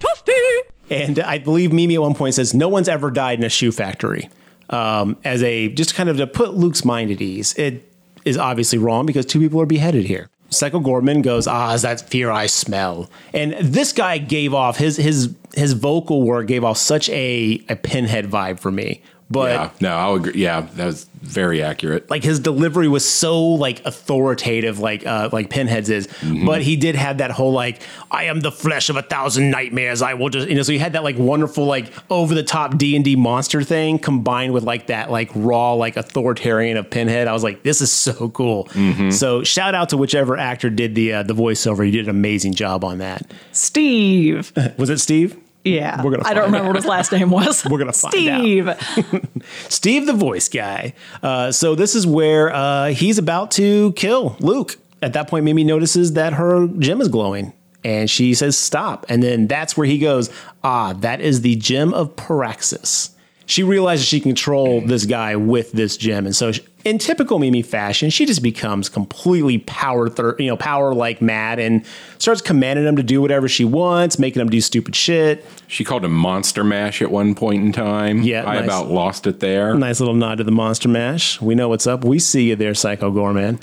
And I believe Mimi at one point says, "No one's ever died in a shoe factory." Um, as a just kind of to put Luke's mind at ease. It is obviously wrong because two people are beheaded here. Psycho Goreman goes, "Ah, is that fear I smell?" And this guy gave off his his his vocal work gave off such a a pinhead vibe for me. But yeah, no, I'll agree. Yeah, that was very accurate. like his delivery was so like authoritative like uh like pinheads is. But he did have that whole like i am the flesh of a thousand nightmares. I will just you know so he had that like wonderful like over the top d&d monster thing combined with like that like raw like authoritarian of pinhead. I was like this is so cool. So shout out to whichever actor did the uh, the voiceover. He did an amazing job on that. Steve. [laughs] was it steve Yeah. We're gonna I don't find remember what his last name was. [laughs] We're gonna find out. Steve. [laughs] Steve, the voice guy. Uh, so this is where uh, he's about to kill Luke. At that point, Mimi notices that her gem is glowing, and she says, "Stop!" And then that's where he goes, "Ah, that is the gem of Paraxis." She realizes she can control this guy with this gem, and so she- in typical Mimi fashion, she just becomes completely power, thir- you know, power like mad, and starts commanding him to do whatever she wants, making him do stupid shit. She called him Monster Mash at one point in time. Yeah, I nice. about lost it there. Nice little nod to the Monster Mash. We know what's up. We see you there, Psycho Goreman.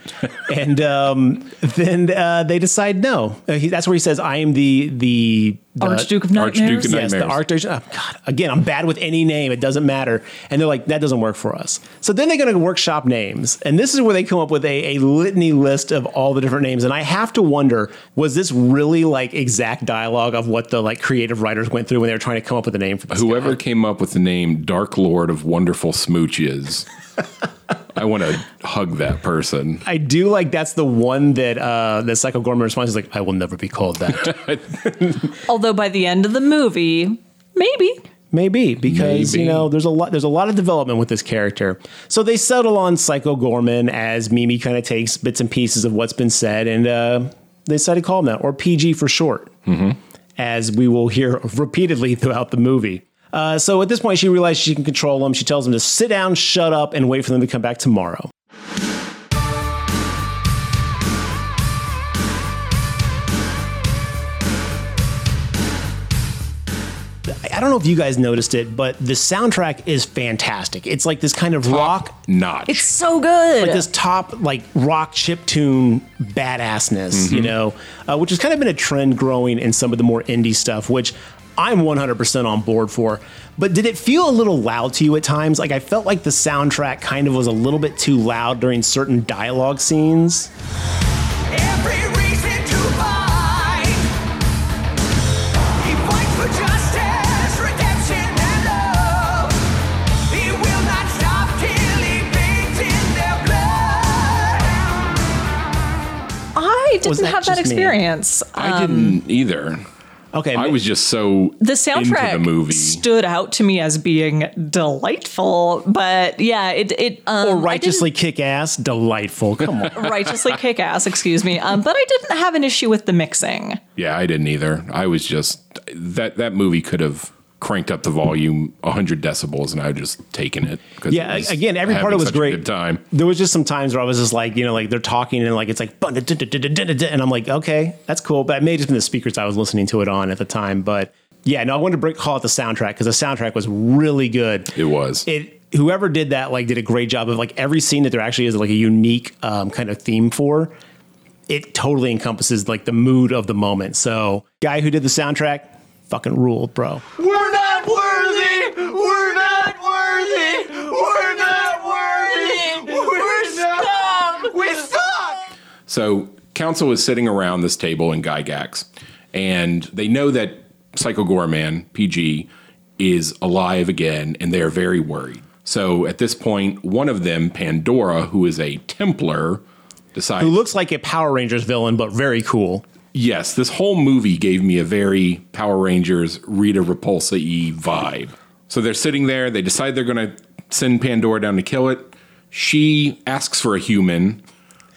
[laughs] and um, then uh, they decide no. Uh, he, that's where he says, "I am the the." the Archduke of Nightmares. Archduke of Yes, the Archduke. Oh, God, again, I'm bad with any name. It doesn't matter. And they're like, that doesn't work for us. So then they're going to workshop names, and this is where they come up with a, a litany list of all the different names. And I have to wonder, was this really like exact dialogue of what the like creative writers went through when they were trying to come up with a name for this? Whoever guy? came up with the name Dark Lord of Wonderful Smooches, I want to hug that person. I do like that's the one that uh that Psycho Goreman responds is like, I will never be called that. [laughs] Although by the end of the movie, maybe. Maybe because Maybe. you know there's a lot there's a lot of development with this character. So they settle on Psycho Goreman as Mimi kind of takes bits and pieces of what's been said, and uh, they decided to call him that or PG for short, as we will hear [laughs] repeatedly throughout the movie. Uh, so at this point, she realizes she can control him. She tells him to sit down, shut up, and wait for them to come back tomorrow. I don't know if you guys noticed it, but the soundtrack is fantastic. It's like this kind of rock, Notch. It's so good. like this top like rock chip tune badassness, you know, uh, which has kind of been a trend growing in some of the more indie stuff, which I'm 100% on board for. But did it feel a little loud to you at times? Like I felt like the soundtrack kind of was a little bit too loud during certain dialogue scenes. Every didn't that have that just me? experience. I didn't either. Okay, I was just so the soundtrack into the movie. stood out to me as being delightful, but yeah, it it um, or righteously kick ass, delightful. Come on. [laughs] righteously kick ass. Excuse me, um, but I didn't have an issue with the mixing. Yeah, I didn't either. I was just that that movie could have cranked up the volume 100 decibels and I would just taken it. 'cause Yeah, it was again, every part of it was great. time. There was just some times where I was just like, you know, like they're talking and like it's like, and I'm like, okay, that's cool. But it may have just been the speakers I was listening to it on at the time. But yeah, no, I wanted to bring, call it the soundtrack because the soundtrack was really good. It was. It whoever did that like did a great job of like every scene that there actually is like a unique um, kind of theme for. It totally encompasses like the mood of the moment. So, guy who did the soundtrack, fucking ruled, bro. We're not worthy! We're not worthy! We're not worthy! We're stuck! We suck! So council is sitting around this table in Gygax, and they know that Psycho Gorman, PG, is alive again, and they are very worried. So at this point, one of them, Pandora, who is a Templar, decides Who looks like a Power Rangers villain, but very cool. Yes, this whole movie gave me a very Power Rangers Rita Repulsa E vibe. So they're sitting there, they decide they're going to send Pandora down to kill it. She asks for a human.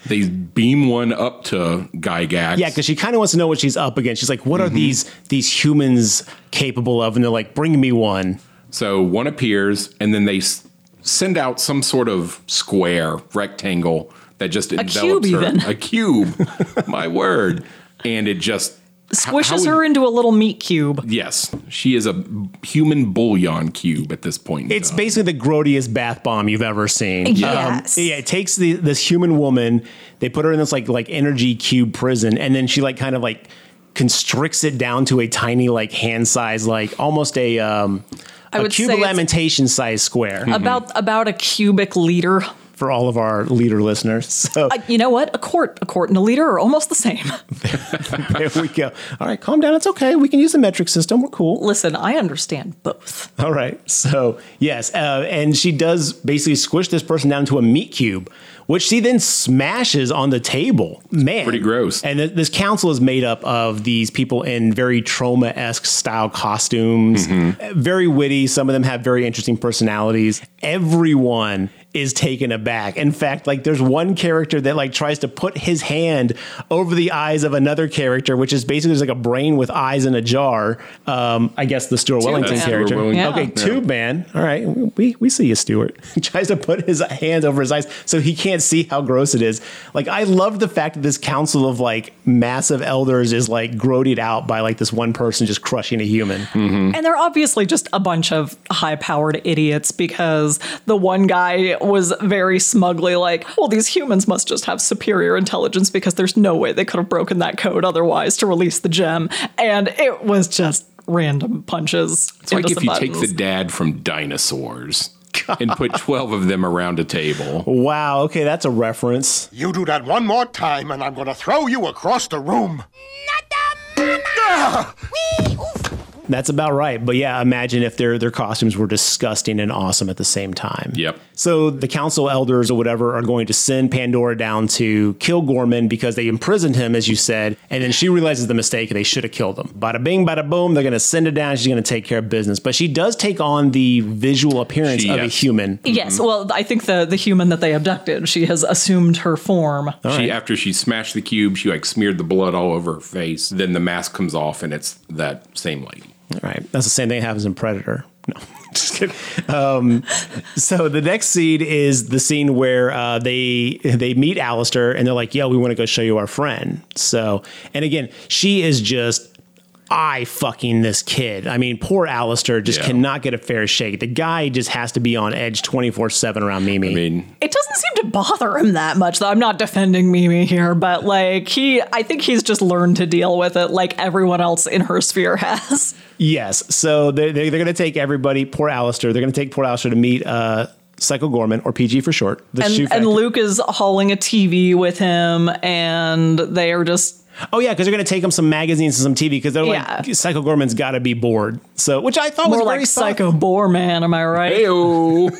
They beam one up to Gygax. Yeah, because she kind of wants to know what she's up against. She's like, "What Mm-hmm. are these these humans capable of?" And they're like, "Bring me one." So one appears, and then they s- send out some sort of square rectangle that just cube envelops her. even. A cube, [laughs] my word, and it just Squishes how would- her into a little meat cube. Yes, she is a human bouillon cube at this point. It's time. basically the grodiest bath bomb you've ever seen. Um, Yes. yeah, it takes the, this human woman, they put her in this like like energy cube prison, and then she like kind of like constricts it down to a tiny like hand size, like almost a um I a would cube say of it's- lamentation size square About about a cubic liter. For all of our leader listeners. [laughs] So Uh, you know what? A quart, a quart and a liter are almost the same. [laughs] there we go. All right, calm down. It's okay. We can use the metric system. We're cool. Listen, I understand both. All right. So, yes. Uh, and she does basically squish this person down to a meat cube, which she then smashes on the table. Man. pretty gross. And th- this council is made up of these people in very Troma esque style costumes, Mm-hmm. Uh, very witty. Some of them have very interesting personalities. Everyone is taken aback. In fact, like there's one character that like tries to put his hand over the eyes of another character, which is basically just like a brain with eyes in a jar. Um, I guess the Stuart Wellington Man. character. Stuart Wellington. Okay, Yeah. Tube Man. All right, we we see you, Stuart. [laughs] He tries to put his hands over his eyes so he can't see how gross it is. Like I love the fact that this council of like massive elders is like grodied out by like this one person just crushing a human. Mm-hmm. And they're obviously just a bunch of high powered idiots because the one guy was very smugly like, well, these humans must just have superior intelligence because there's no way they could have broken that code otherwise to release the gem. And it was just random punches. It's like into if you some take the dad from dinosaurs and put [laughs] 12 of them around a table. Wow. Okay, that's a reference. You do that one more time, and I'm gonna throw you across the room. Ah! That's about right. But yeah, imagine if their their costumes were disgusting and awesome at the same time. Yep. So the council elders or whatever are going to send Pandora down to kill Gorman because they imprisoned him, as you said, and then she realizes the mistake and they should have killed him. Bada bing, bada boom. They're going to send her down. She's going to take care of business, but she does take on the visual appearance She- of a yes. human. Yes, mm-hmm. well, I think the the human that they abducted, she has assumed her form. she after she smashed the cube, she like smeared the blood all over her face. Then the mask comes off, and it's that same lady. All right. That's the same thing that happens in Predator. No, [laughs] just kidding. Um, so the next scene is the scene where uh, they they meet Alistair and they're like, "Yo, we want to go show you our friend." So, and again, she is just eye fucking this kid. I mean, poor Alistair just Yeah. cannot get a fair shake. The guy just has to be on edge twenty four seven around Mimi. I mean, It doesn't seem to bother him that much, though. I'm not defending Mimi here, but like he, I think he's just learned to deal with it like everyone else in her sphere [laughs] has. Yes. So they're, they're, they're going to take everybody, poor Alistair, they're going to take poor Alistair to meet uh, Psycho Goreman, or PG for short. The shoe And, and. Luke is hauling a TV with him, and they are just Oh yeah, because they're going to take him some magazines and some TV because they're Yeah. like Psycho Goreman's got to be bored. So, which I thought more was like very Psycho Bore Man. Am I right? Heyo.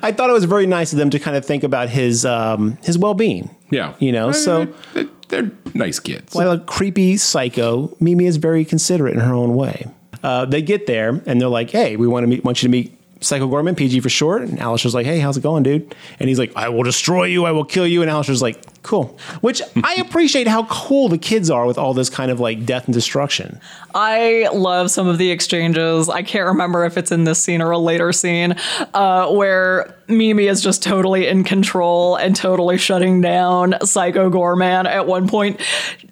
[laughs] I thought it was very nice of them to kind of think about his um, his well being. yeah, You know, so- It- they're nice kids. While a creepy psycho, Mimi is very considerate in her own way. Uh, they get there and they're like, "Hey, we want to meet, want you to meet Psycho Goreman, PG for short." And Alistair's like, "Hey, how's it going, dude?" And he's like, "I will destroy you. I will kill you." And Alistair's like, "Cool," which [laughs] I appreciate how cool the kids are with all this kind of like death and destruction. I love some of the exchanges. I can't remember if it's in this scene or a later scene uh, where Mimi is just totally in control and totally shutting down Psycho Goreman. At one point,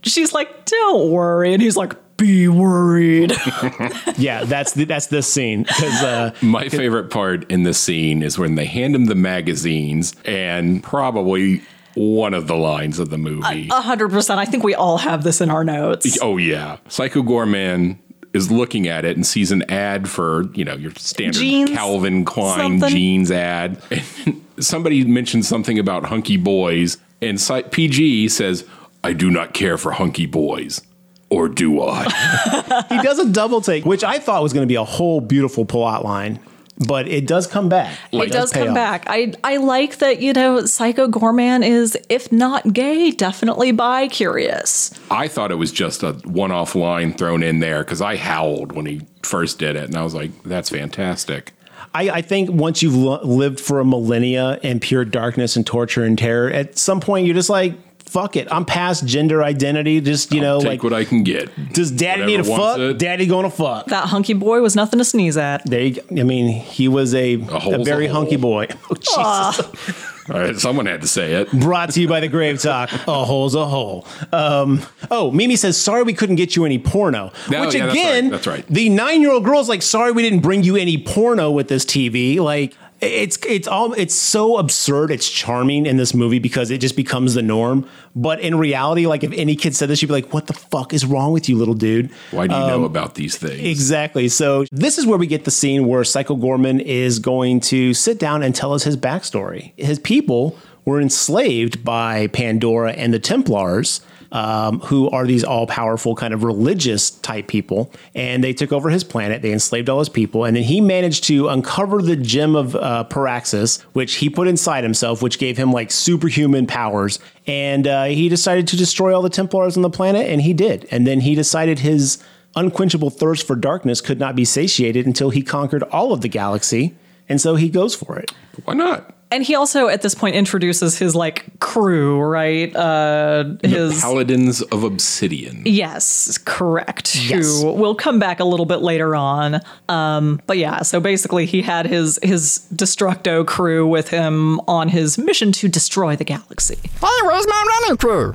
she's like, "Don't worry," and he's like, "Be worried." [laughs] yeah, that's the, that's this scene because uh, My favorite part in this scene is when they hand him the magazines and probably one of the lines of the movie. A hundred percent. I think we all have this in our notes. oh yeah, Psycho Goreman is looking at it and sees an ad for you know your standard Jeans, Calvin Klein something. jeans ad. And somebody mentioned something about hunky boys, and Psy- PG says, "I do not care for hunky boys." Or do I? [laughs] he does a double take, which I thought was going to be a whole beautiful plot line, but it does come back. it does pay come off. back. I I like that you know Psycho Goreman is if not gay, definitely bi curious. I thought it was just a one-off line thrown in there because I howled when he first did it, and I was like, "That's fantastic." I, I think once you've lo- lived for a millennia in pure darkness and torture and terror, at some point you're just like, fuck it. I'm past gender identity. Just, you know, Take like, what I can get. does daddy Whatever need a fuck? it. Daddy gonna fuck. That hunky boy was nothing to sneeze at. There you go. I mean, he was a, a, a very hole. hunky boy. [laughs] Oh, Jesus. All right, someone had to say it. Brought to you by the Grave Talk. [laughs] A hole's a hole. Um, oh, Mimi says, sorry we couldn't get you any porno. No, Which yeah, that's again, right, that's right. the nine year old girl's like, sorry we didn't bring you any porno with this TV. Like, it's it's all it's so absurd. It's charming in this movie because it just becomes the norm. But in reality, like if any kid said this, you'd be like, "What the fuck is wrong with you, little dude?" Why do you Um, know about these things? Exactly. So this is where we get the scene where Psycho Goreman is going to sit down and tell us his backstory. His people were enslaved by Pandora and the Templars. Um, who are these all powerful kind of religious type people? And they took over his planet. They enslaved all his people. And then he managed to uncover the gem of uh, Paraxis, which he put inside himself, which gave him like superhuman powers. And uh, he decided to destroy all the Templars on the planet. And he did. And then he decided his unquenchable thirst for darkness could not be satiated until he conquered all of the galaxy. And so he goes for it. Why not? And he also at this point introduces his like crew, right? Uh his Paladins of Obsidian. Yes, correct. Yes. Who will come back a little bit later on. Um, but yeah, so basically he had his his Destructo crew with him on his mission to destroy the galaxy. Hey, where's my running crew?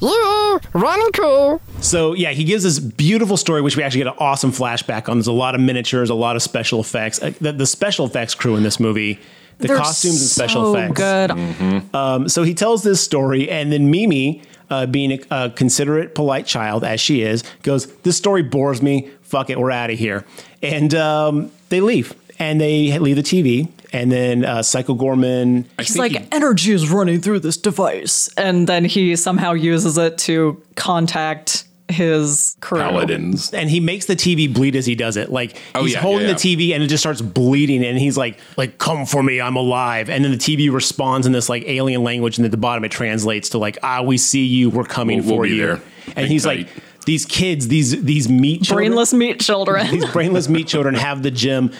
You running crew. So yeah, he gives this beautiful story, which we actually get an awesome flashback on. There's a lot of miniatures, a lot of special effects. Uh, The, the special effects crew in this movie, the They're costumes and special so effects. good. Um, so he tells this story, and then Mimi, uh, being a, a considerate, polite child as she is, goes, "This story bores me. Fuck it, we're out of here." And um, they leave, and they leave the TV, and then uh, Psycho Goreman. He's like, energy is running through this device. And then he somehow uses it to contact his crew. Paladins. and he makes the TV bleed as he does it. Like Oh, he's yeah, holding yeah, the TV and it just starts bleeding, and he's like, "Like come for me, I'm alive." And then the TV responds in this like alien language, and at the bottom it translates to like, "Ah, we see you, we're coming We'll- we'll for be you." there. And Hang he's tight. like, "These kids, these these meat children, Brainless meat children. [laughs] these brainless meat children have the gym.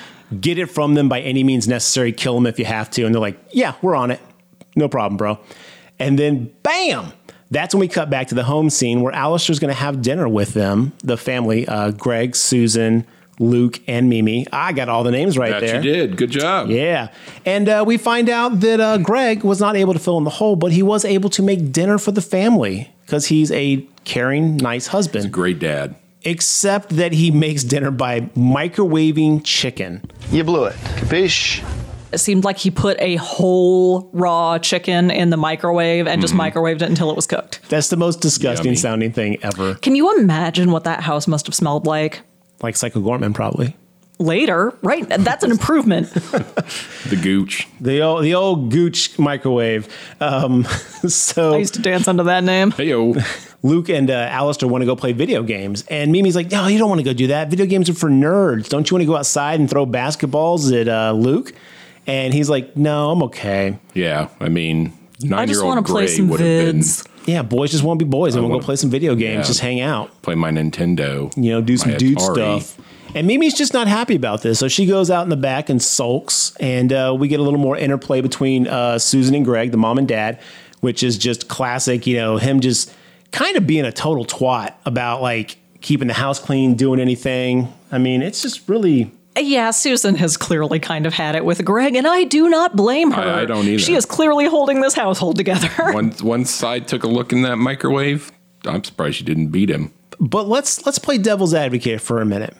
Get it from them by any means necessary. Kill them if you have to." And they're like, "Yeah, we're on it. No problem, bro." And then, bam. That's when we cut back to the home scene where Alistair's going to have dinner with them, the family, uh, Greg, Susan, Luke, and Mimi. I got all the names right That there. you did. Good job. Yeah. And uh, we find out that uh, Greg was not able to fill in the hole, but he was able to make dinner for the family because he's a caring, nice husband. Great dad. Except that he makes dinner by microwaving chicken. You blew it. Capiche? It seemed like he put a whole raw chicken in the microwave and just Mm-hmm. microwaved it until it was cooked. That's the most disgusting Yummy. sounding thing ever. Can you imagine what that house must have smelled like? Like Psycho Goreman, probably. Later, right? That's an improvement. [laughs] The gooch. The old, the old Gooch microwave. Um, [laughs] so I used to dance under that name. Hey yo. [laughs] Luke and uh, Alistair want to go play video games, and Mimi's like, "No, you don't want to go do that. Video games are for nerds. Don't you want to go outside and throw basketballs at uh, Luke?" And he's like, "No, I'm okay." Yeah, I mean, nine I just year old want to play Gray some would have been vids. Yeah, boys just want to be boys. They want to go wanna- play some video games, Yeah. just hang out. Play my Nintendo. you know, do some my dude Atari. stuff. And Mimi's just not happy about this. So she goes out in the back and sulks. And uh, we get a little more interplay between uh, Susan and Greg, the mom and dad, which is just classic, you know, him just kind of being a total twat about like keeping the house clean, doing anything. I mean, it's just really. Yeah, Susan has clearly kind of had it with Greg, and I do not blame her. I- I don't either. She is clearly holding this household together. [laughs] One one side took a look in that microwave. I'm surprised she didn't beat him. But let's let's play devil's advocate for a minute.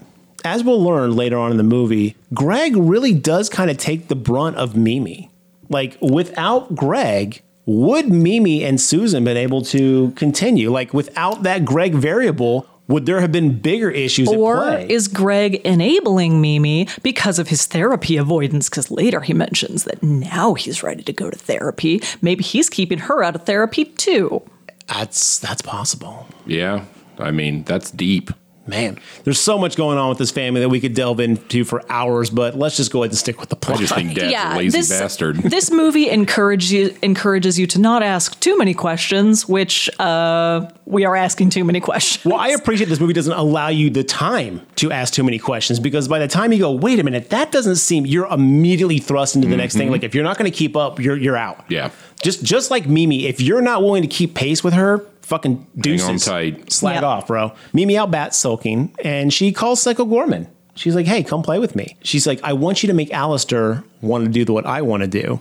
As we'll learn later on in the movie, Greg really does kind of take the brunt of Mimi. Like without Greg, would Mimi and Susan been able to continue? Like without that Greg variable, would there have been bigger issues Or at play? is Greg enabling Mimi because of his therapy avoidance? Because later he mentions that now he's ready to go to therapy. Maybe he's keeping her out of therapy too. that's that's possible. Yeah, I mean that's deep. Man, there's so much going on with this family that we could delve into for hours, but let's just go ahead and stick with the I plot. just think Dad's a lazy this, bastard. [laughs] this movie encourages you, encourages you to not ask too many questions, which uh, we are asking too many questions. Well, I appreciate this movie doesn't allow you the time to ask too many questions because by the time you go, wait a minute, that doesn't seem you're immediately thrust into the next thing. Like if you're not going to keep up, you're you're out. Yeah. Just just like Mimi, if you're not willing to keep pace with her, fucking deuces. on tight. Slag Yep. off, bro. Mimi out bat sulking, and she calls Psycho Goreman. She's like, hey, come play with me. She's like, I want you to make Alistair want to do what I want to do.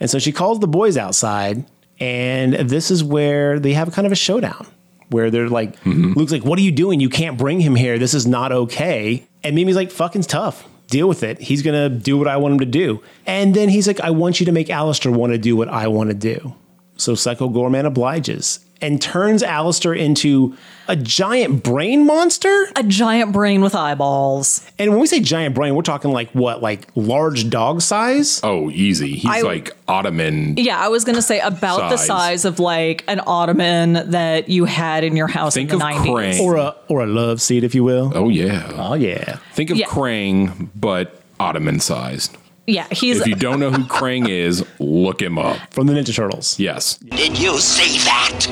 And so she calls the boys outside, and this is where they have kind of a showdown where they're like, mm-hmm. Luke's like, What are you doing? You can't bring him here. This is not okay. And Mimi's like, Fucking tough. Deal with it. He's going to do what I want him to do. And then he's like, I want you to make Alistair want to do what I want to do. So Psycho Goreman obliges and turns Alistair into a giant brain monster. A giant brain with eyeballs. And when we say giant brain, we're talking like what? Like large dog size? Oh, easy. He's I- like Ottoman. Yeah, I was going to say about the Size. size of like an ottoman that you had in your house Think in the of 90s. Krang. Or a or a love seat, if you will. Oh yeah. Oh yeah. Think of Yeah. Krang, but Ottoman sized. Yeah, he's If you don't know who Krang is, look him up. From the Ninja Turtles. Yes. Did you see that?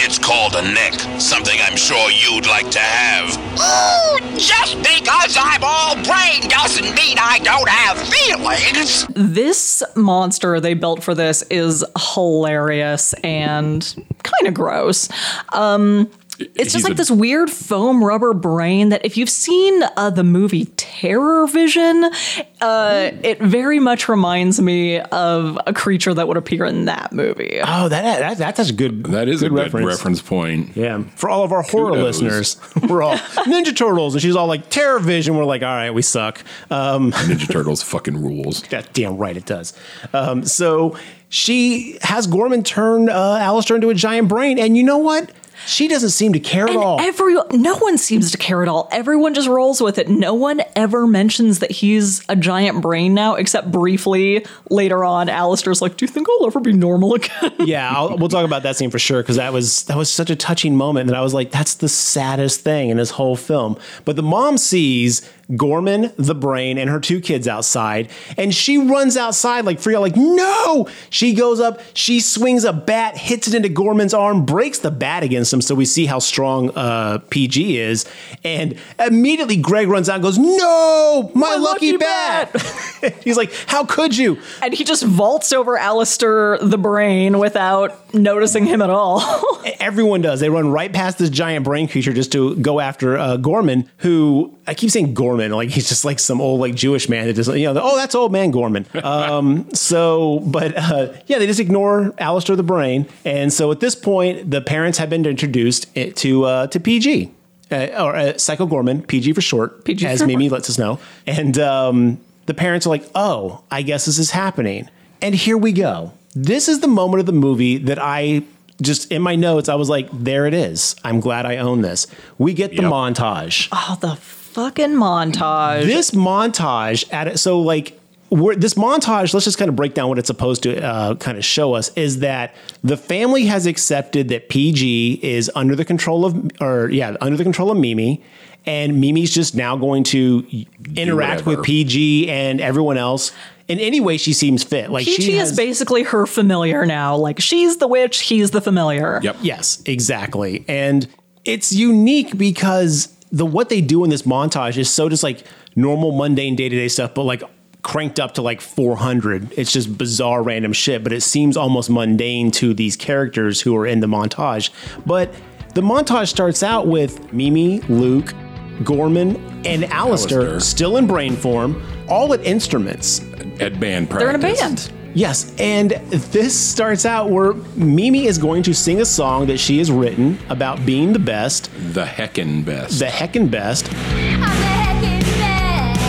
It's called a neck, something I'm sure you'd like to have. Ooh, just because I'm all brain doesn't mean I don't have feelings. this monster they built for this is hilarious and kind of gross. Um, it's just like a- this weird foam rubber brain that if you've seen uh, the movie TerrorVision, uh, it very much reminds me of a creature that would appear in that movie. Oh, that, that that's such a good. That is a good good reference, point. Yeah, for all of our horror Kudos. listeners, [laughs] we're all Ninja Turtles, and she's all like TerrorVision. We're like, all right, we suck. Um, Ninja Turtles fucking rules. [laughs] God damn right it does. Um, so she has Gorman turn uh, Alistair into a giant brain, and you know what? She doesn't seem to care at And all. every no one seems to care at all. Everyone just rolls with it. No one ever mentions that he's a giant brain now, except briefly later on. Alistair's like, "Do you think I'll ever be normal again?" [laughs] yeah, I'll, we'll talk about that scene for sure because that was that was such a touching moment that I was like, that's the saddest thing in this whole film. But the mom sees Gorman, the brain, and her two kids outside, and she runs outside like free, like no. She goes up, she swings a bat, hits it into Gorman's arm, breaks the bat against him, so we see how strong uh, PG is, and immediately Greg runs out and goes, no, my, lucky, lucky bat. [laughs] He's like, how could you? and he just vaults over Alistair the brain without noticing him at all. [laughs] Everyone does. They run right past this giant brain creature just to go after uh, Gorman, who I keep saying Gorman, like he's just like some old like Jewish man that just you know, oh that's old man Gorman. [laughs] Um, so, but uh, yeah, they just ignore Alistair the brain, and so at this point, the parents have been introduced to uh, to PG. Uh, or uh, Psycho Gorman, PG for short, PG as Mimi lets us know. And um, the parents are like, oh, I guess this is happening. And here we go. This is the moment of the movie that I just in my notes, I was like, there it is. I'm glad I own this. We get the Yep. montage. oh, the fucking montage. This montage at it, so like we're, this montage, let's just kind of break down what it's supposed to uh, kind of show us is that the family has accepted that PG is under the control of, or yeah, under the control of Mimi, and Mimi's just now going to interact with. PG and everyone else in any way she seems fit. Like Peachy she has, is basically her familiar now. Like she's the witch, he's the familiar. Yep. Yes, exactly. And it's unique because the what they do in this montage is so just like normal mundane day-to-day stuff, but like cranked up to like 400. It's just bizarre random shit, but it seems almost mundane to these characters who are in the montage. But the montage starts out with Mimi, Luke, Goreman, and Alistair, Alistair. still in brain form, all at instruments. At band practice. They're in a band. Yes, and this starts out where Mimi is going to sing a song that she has written about being the best, The heckin' best. the heckin' best. I'm the heckin' best.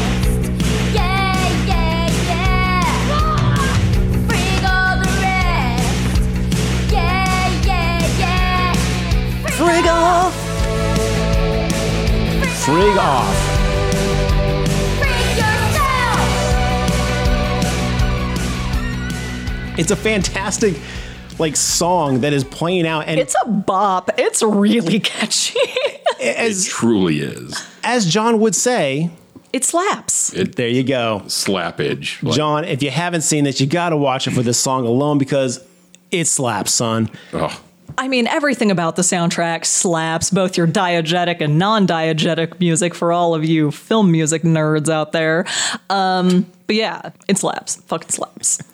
Yay, yeah, yeah. Frig all the rest. Yeah, yeah, yeah. Frig off. Frig off. It's a fantastic like song that is playing out and It's a bop. It's really [laughs] catchy. as Truly is. as John would say, it slaps. It there you go. slappage. Like, John, if you haven't seen this, you got to watch it for this song alone because it slaps, son. oh, I mean, everything about the soundtrack slaps, both your diegetic and non diegetic music for all of you film music nerds out there. Um, but yeah, it slaps. Fucking slaps. [laughs]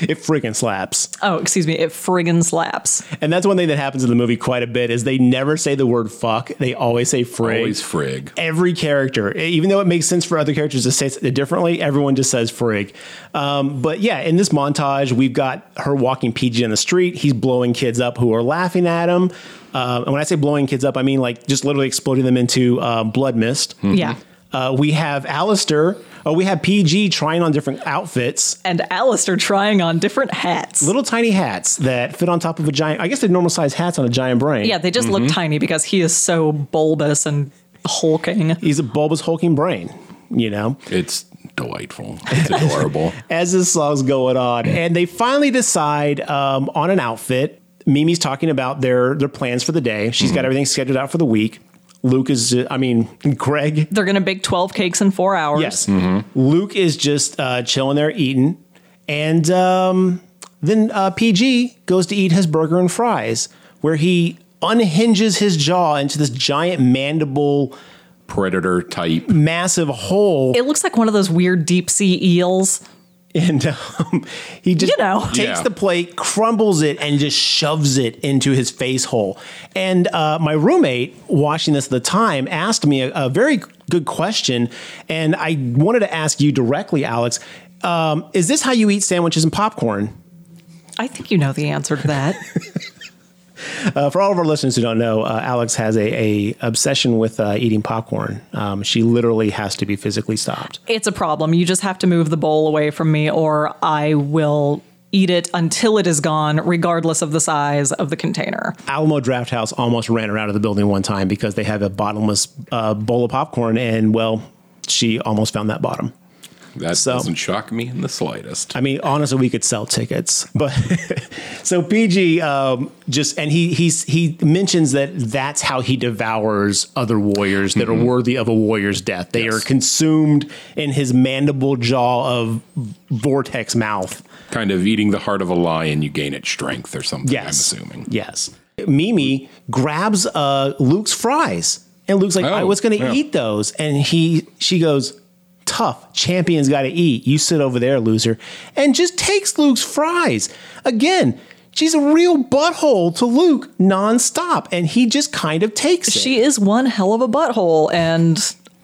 It friggin' slaps. Oh, excuse me. It friggin' slaps. And that's one thing that happens in the movie quite a bit is they never say the word fuck. They always say frig. always frig. Every character, even though it makes sense for other characters to say it differently, everyone just says frig. Um, but yeah, in this montage, we've got her walking PG in the street. He's blowing kids up who are laughing at him. Um, and when I say blowing kids up, I mean like just literally exploding them into uh, blood mist. Yeah. Uh, we have Alistair. Oh, we have PG trying on different outfits. And Alistair trying on different hats. Little tiny hats that fit on top of a giant. I guess they're normal sized hats on a giant brain. Yeah, they just look tiny because he is so bulbous and hulking. He's a bulbous hulking brain. You know. It's delightful. It's adorable. [laughs] as this song's going on, and they finally decide um, on an outfit. Mimi's talking about their their plans for the day. She's got everything scheduled out for the week. Luke is, I mean, Greg. They're going to bake 12 cakes in four hours. Yes, Luke is just uh, chilling there eating, and um, then uh, PG goes to eat his burger and fries, where he unhinges his jaw into this giant mandible, Predator type. massive hole. It looks like one of those weird deep sea eels. And um, [laughs] he just You know. takes Yeah. the plate, crumbles it, and just shoves it into his face hole. And uh, my roommate, watching this at the time, asked me a, a very good question, and I wanted to ask you directly, Alix. Um, is this how you eat sandwiches and popcorn? I think you know the answer to that. [laughs] Uh, for all of our listeners who don't know, uh, Alix has a, a obsession with uh, eating popcorn. Um, she literally has to be physically stopped. it's a problem. You just have to move the bowl away from me, or I will eat it until it is gone, regardless of the size of the container. Alamo Drafthouse almost ran her out of the building one time because they have a bottomless uh, bowl of popcorn, and well, she almost found that bottom. That So- doesn't shock me in the slightest. I mean, honestly, we could sell tickets, but [laughs] so PG um, just and he he's he mentions that that's how he devours other warriors that are worthy of a warrior's death. They Yes. are consumed in his mandible jaw of vortex mouth. Kind of eating the heart of a lion, you gain its strength or something, Yes, I'm assuming. Yes, Mimi grabs uh, Luke's fries, and Luke's like, "I Oh, was going to yeah. eat those," and he she goes. Tough champions got to eat. You sit over there, loser, and just takes Luke's fries again. She's a real butthole to Luke nonstop, and he just kind of takes it. She is one hell of a butthole, and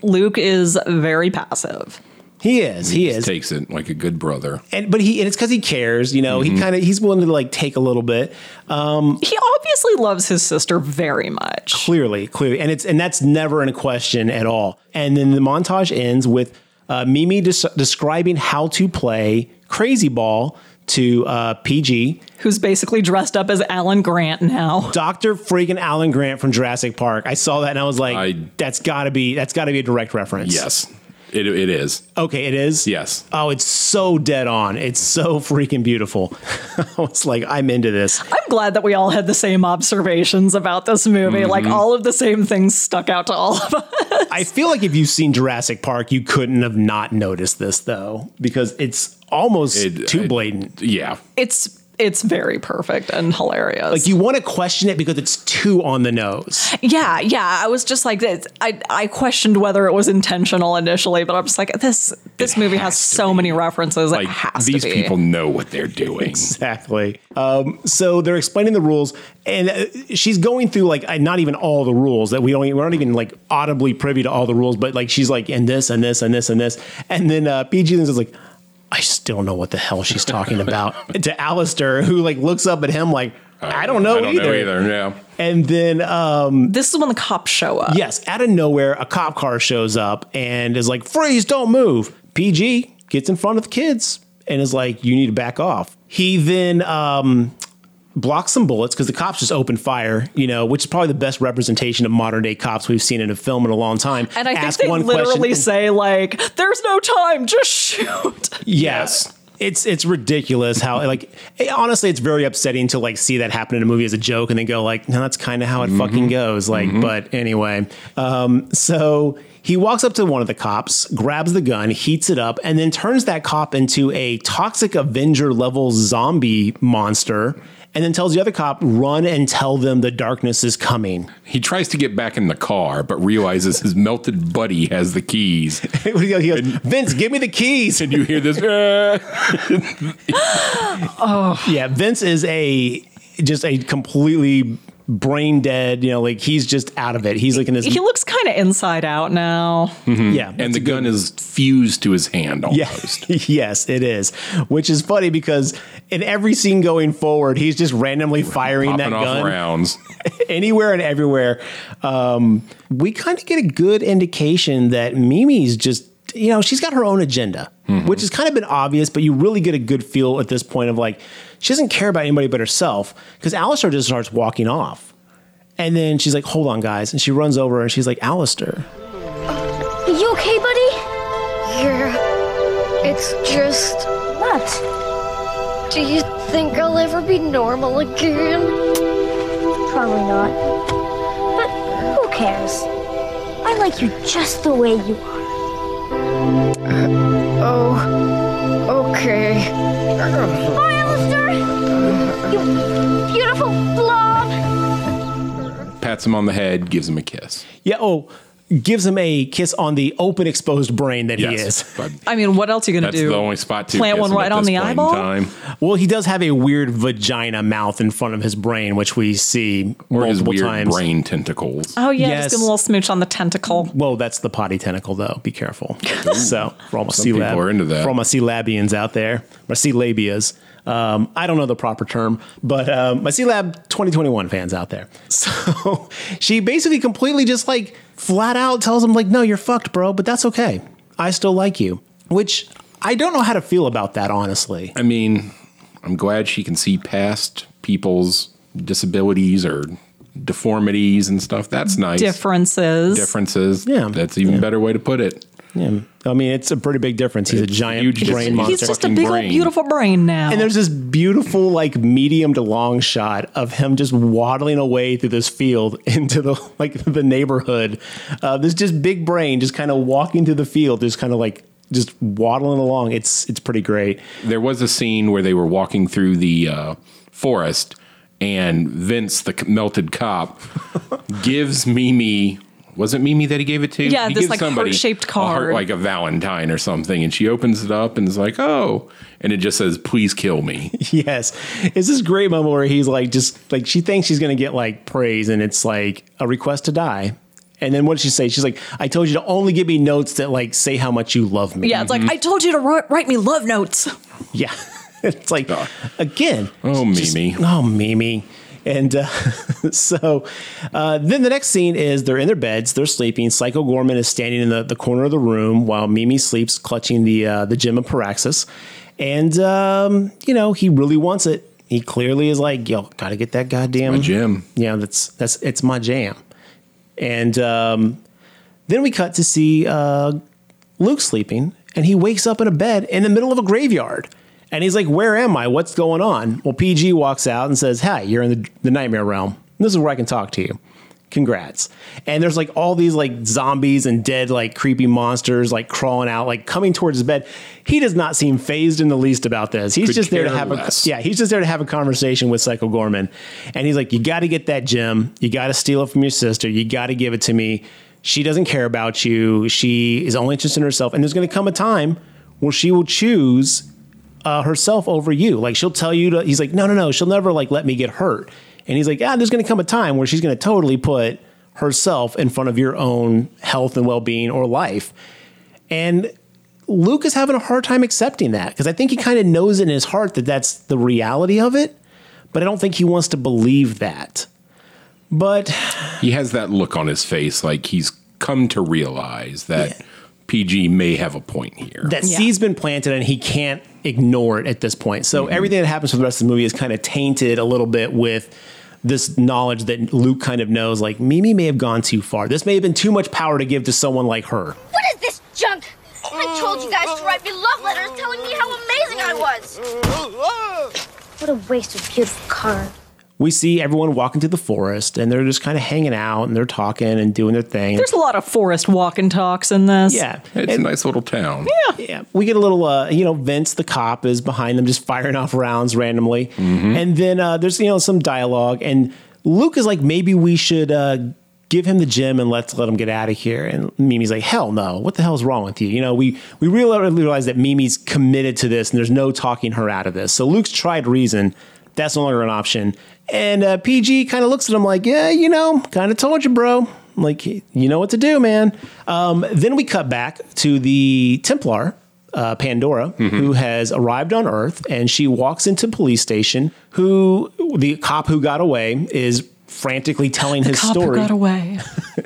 Luke is very passive. he is. He is. Takes it like a good brother. and but he and it's because he cares. You know, he kind of he's willing to like take a little bit. Um, He obviously loves his sister very much. clearly, clearly, and it's and that's never in question at all. And then the montage ends with uh, Mimi des- describing how to play Crazy Ball to uh, PG, Who's basically dressed up as Alan Grant now. [laughs] Doctor freaking Alan Grant from Jurassic Park. I saw that and I was like, I- that's got to be that's got to be a direct reference. Yes. It, it is. Okay, it is. Yes. Oh, it's so dead on. It's so freaking beautiful. [laughs] I was like, I'm into this. I'm glad that we all had the same observations about this movie. Like Mhm. all of the same things stuck out to all of us. I feel like if you've seen Jurassic Park, you couldn't have not noticed this though, because it's almost too blatant. Yeah. It's it's very perfect and hilarious. Like you want to question it because it's too on the nose. Yeah, yeah. I was just like, this- I I questioned whether it was intentional initially, but I'm just like, this this movie has so many references. it Like has these to be. people know what they're doing. Exactly. Um, so they're explaining the rules, and uh, she's going through like uh, not even all the rules that we don't. We're not even like audibly privy to all the rules, but like she's like, and this, and this, and this, and this, and then uh, PG is like. I still don't know what the hell she's talking about. [laughs] to Alistair, who like looks up at him like, I don't know I don't either. know either. Yeah. And then um This is when the cops show up. Yes, out of nowhere, a cop car shows up and is like, freeze, don't move. PG gets in front of the kids and is like, you need to back off. He then um blocks some bullets because the cops just open fire, you know, which is probably the best representation of modern day cops we've seen in a film in a long time. And I think Ask they one literally question and- say like, "There's no time, just shoot." Yes. It's it's ridiculous how like eh, honestly it's very upsetting to like see that happen in a movie as a joke and then go like no that's kind of how it fucking goes like but anyway um so he walks up to one of the cops grabs the gun heats it up and then turns that cop into a toxic avenger level zombie monster and then tells the other cop run and tell them the darkness is coming. He tries to get back in the car, but realizes his melted buddy has the keys. [laughs] he goes, he goes Vince give me the keys. And you hear this eh. [laughs] oh. Yeah vince is a just a completely brain dead you know like he's just out of it. He's like in his He looks kind of inside out now. Mm-hmm. yeah. And the gun is fused to his hand yeah. almost. [laughs] yes it is. Which is funny because in every scene going forward he's just randomly firing that Popping off gun rounds. [laughs] anywhere and everywhere um, we kind of get a good indication that mimi's just you know she's got her own agenda which has kind of been obvious but you really get a good feel at this point of like she doesn't care about anybody but herself because Alistair just starts walking off and then she's like hold on guys and she runs over and she's like Alistair Are you okay, buddy? Yeah. It's just. What? Do you think I'll ever be normal again? Probably not. But who cares? I like you just the way you are. Uh, oh. Okay. Hi, Alistair! You beautiful blob! Pats him on the head, gives him a kiss. yeah oh gives him a kiss on the open exposed brain that he Yes, is but I mean, what else are you gonna that's do? the only spot to Plant one right on the eyeball? Time. Well, he does have a weird vagina mouth in front of his brain, which we see Or his multiple weird times. brain tentacles. Oh yeah, Yes. just give him a little smooch on the tentacle. Well, that's the potty tentacle, though. Be careful. so, for all my Some C people are into that. for all my C labians out there, my C labias. Um, I don't know the proper term, but um, my C Lab 2021 fans out there. [laughs] So she basically completely just like flat out tells him like, "No, you're fucked, bro, but that's okay. I still like you." Which I don't know how to feel about that, honestly. I mean, I'm glad she can see past people's disabilities or deformities and stuff. That's nice. Differences. Differences. Yeah. That's even better way to put it. Yeah, I mean, it's a pretty big difference. He's a giant huge brain difference. monster. He's just a fucking big old beautiful brain now. And there's this beautiful, like medium to long shot of him just waddling away through this field [laughs] into the like the neighborhood. Uh, this just big brain just kind of walking through the field, just kind of like just waddling along. It's it's pretty great. There was a scene where they were walking through the uh, forest, and Vince, the melted cop, [laughs] gives Mimi. Was it Mimi that he gave it to? Yeah, he this, gives like, heart-shaped a heart- card. like a Valentine or something, and she opens it up and is like, "Oh," and it just says, "Please kill me." [laughs] Yes, it's this great moment where he's like just like she thinks she's gonna get like praise, and it's like a request to die. And then what did she say? She's like, "I told you to only give me notes that like say how much you love me." yeah, it's like mm-hmm. I told you to write, write me love notes. Yeah. [laughs] it's like, again. Oh, just- Mimi. oh, Mimi. And uh, [laughs] so uh, then the next scene is they're in their beds, they're sleeping. Psycho Goreman is standing in the, the corner of the room while Mimi sleeps, clutching the uh, the gem of Paraxis. And, um, you know, he really wants it. He clearly is like, yo, gotta get that goddamn my gem. Yeah, that's that's it's my jam. And um, then we cut to see uh, Luke's sleeping, and he wakes up in a bed in the middle of a graveyard. And he's like, Where am I? What's going on? Well, PG walks out and says, Hey, you're in the, the nightmare realm. This is where I can talk to you. Congrats. And there's like all these like zombies and dead, like creepy monsters like crawling out, like coming towards his bed. He does not seem phased in the least about this. He's Could just there to have less. a yeah, he's just there to have a conversation with Psycho Goreman. And he's like, You gotta get that gem. You gotta steal it from your sister. You gotta give it to me. She doesn't care about you. She is only interested in herself. And there's gonna come a time where she will choose uh, herself over you. Like she'll tell you to, he's like, no, no, no, she'll never like let me get hurt. And he's like, ah, there's going to come a time where she's going to totally put herself in front of your own health and well being or life. And Luke is having a hard time accepting that because I think he kind of knows in his heart that that's the reality of it, but I don't think he wants to believe that. But He has that look on his face like he's come to realize that PG may have a point here. that seed's been planted and he can't ignore it at this point. So mm-hmm. everything that happens for the rest of the movie is kind of tainted a little bit with this knowledge that Luke kind of knows like Mimi may have gone too far. This may have been too much power to give to someone like her. What is this junk? I told you guys to write me love letters telling me how amazing I was. What a waste of beautiful card. We see everyone walking to the forest and they're just kind of hanging out and they're talking and doing their thing. There's a lot of forest walk and talks in this. yeah. It's And- a nice little town. Yeah, Yeah. we get a little, uh, you know, Vince, the cop, is behind them just firing off rounds randomly. And then uh, there's, you know, some dialogue. And Luke is like, maybe we should uh, give him the gym and let's let him get out of here. And Mimi's like, hell no. What the hell's wrong with you? You know, we, we really realize that Mimi's committed to this and there's no talking her out of this. So Luke's tried reason. That's no longer an option. And uh, PG kind of looks at him like, yeah, you know, kind of told you, bro. Like, you know what to do, man. Um, then we cut back to the Templar, uh, Pandora, who has arrived on Earth, and she walks into police station. Who the cop who got away is frantically telling The his cop who story, got away.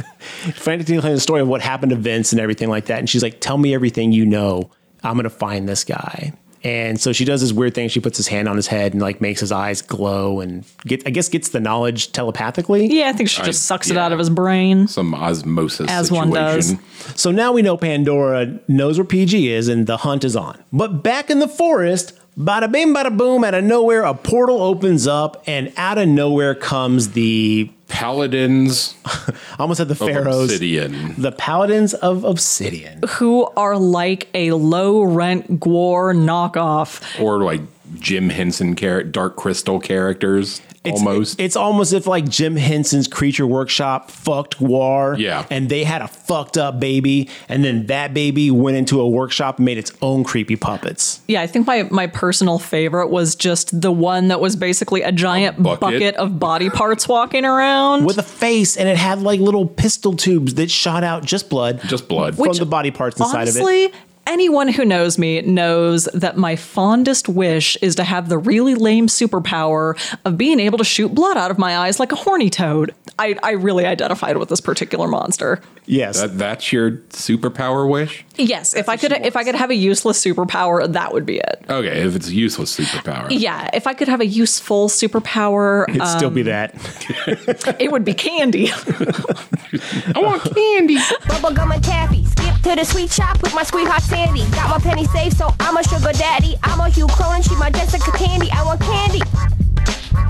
[laughs] frantically telling the story of what happened to Vince and everything like that. And she's like, "Tell me everything you know. I'm gonna find this guy." And so she does this weird thing. She puts his hand on his head and like makes his eyes glow and get, I guess, gets the knowledge telepathically. Yeah, I think she just I- sucks it out of his brain. Some osmosis As one does. So now we know Pandora knows where PG is and the hunt is on. But back in the forest, bada bing, bada boom, out of nowhere, a portal opens up and out of nowhere comes the Paladins [laughs] I almost said the pharaohs. Obsidian. The paladins of Obsidian. Who are like a low rent Gwar knockoff. Or like Jim Henson char- Dark Crystal characters. It's, almost. It's almost if like Jim Henson's Creature Workshop fucked Gwar. Yeah. And they had a fucked up baby. And then that baby went into a workshop and made its own creepy puppets. Yeah, I think my, my personal favorite was just the one that was basically a giant bucket? bucket. of body parts walking around. With a face, and it had like little pistol tubes that shot out just blood. Just blood. From Which, the body parts inside of it. Honestly, anyone who knows me knows that my fondest wish is to have the really lame superpower of being able to shoot blood out of my eyes like a horny toad. I, I really identified with this particular monster. Yes. That, that's your superpower wish? Yes, if I could if I could have a useless superpower, that would be it. Okay, if it's a useless superpower. Yeah, if I could have a useful superpower, It'd still um, be that. [laughs] it would be candy. [laughs] I want candy. Bubblegum and taffy. Skip to the sweet shop with my sweetheart Sandy. Got my penny safe, so I'm a sugar daddy. I'm a Hugh Cronin, she my Jessica Candy. I want candy.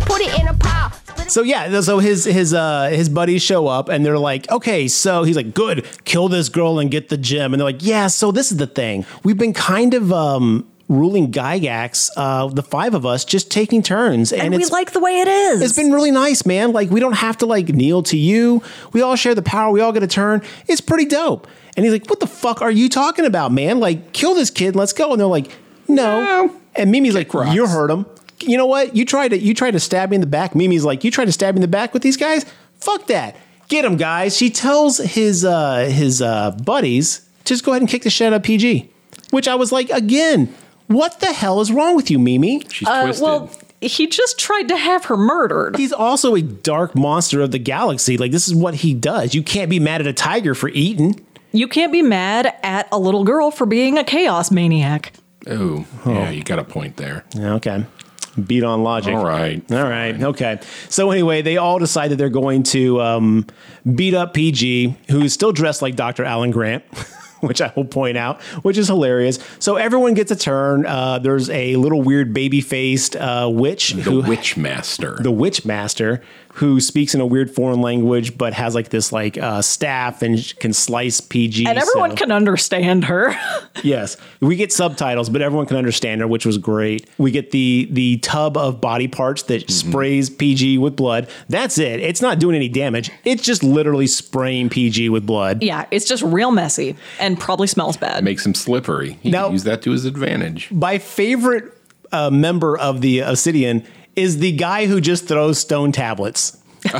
Put it in a pile. So yeah, so his his uh his buddies show up and they're like, okay, so he's like, good, kill this girl and get the gem. And they're like, yeah, so this is the thing. We've been kind of um ruling Gygax, uh, the five of us, just taking turns. And, and we it's like the way it is. it's been really nice, man. Like we don't have to like kneel to you. We all share the power. We all get a turn. It's pretty dope. And he's like, "What the fuck are you talking about, man? Like, kill this kid. Let's go." And they're like, "No." And Mimi's like, rocks. "You hurt him. You know what? You tried to you tried to stab me in the back." Mimi's like, "You tried to stab me in the back with these guys? Fuck that. Get him, guys." She tells his uh his uh buddies, "Just go ahead and kick the shit out of PG." Which I was like, again, what the hell is wrong with you, Mimi? She's Uh, twisted. well, he just tried to have her murdered. He's also a dark monster of the galaxy. Like this is what he does. You can't be mad at a tiger for eating. You can't be mad at a little girl for being a chaos maniac. oh, yeah, you got a point there. Yeah, Okay. Beat on logic. All right. All right. Okay. So anyway, they all decide that they're going to um, beat up PG, who's still dressed like Dr. Alan Grant. [laughs] which I will point out, which is hilarious. So everyone gets a turn. Uh, there's a little weird baby faced uh, witch, The who, Witch Master. [laughs] the witch master, who speaks in a weird foreign language, but has like this like uh, staff and can slice PG. And everyone so- can understand her. [laughs] Yes, we get subtitles, but everyone can understand her, which was great. We get the the tub of body parts that Mm-hmm. sprays PG with blood. That's it. It's not doing any damage. It's just literally spraying PG with blood. yeah, it's just real messy and probably smells bad. Makes him slippery. He Now- can use that to his advantage. My favorite uh, member of the Obsidian is the guy who just throws stone tablets. [laughs]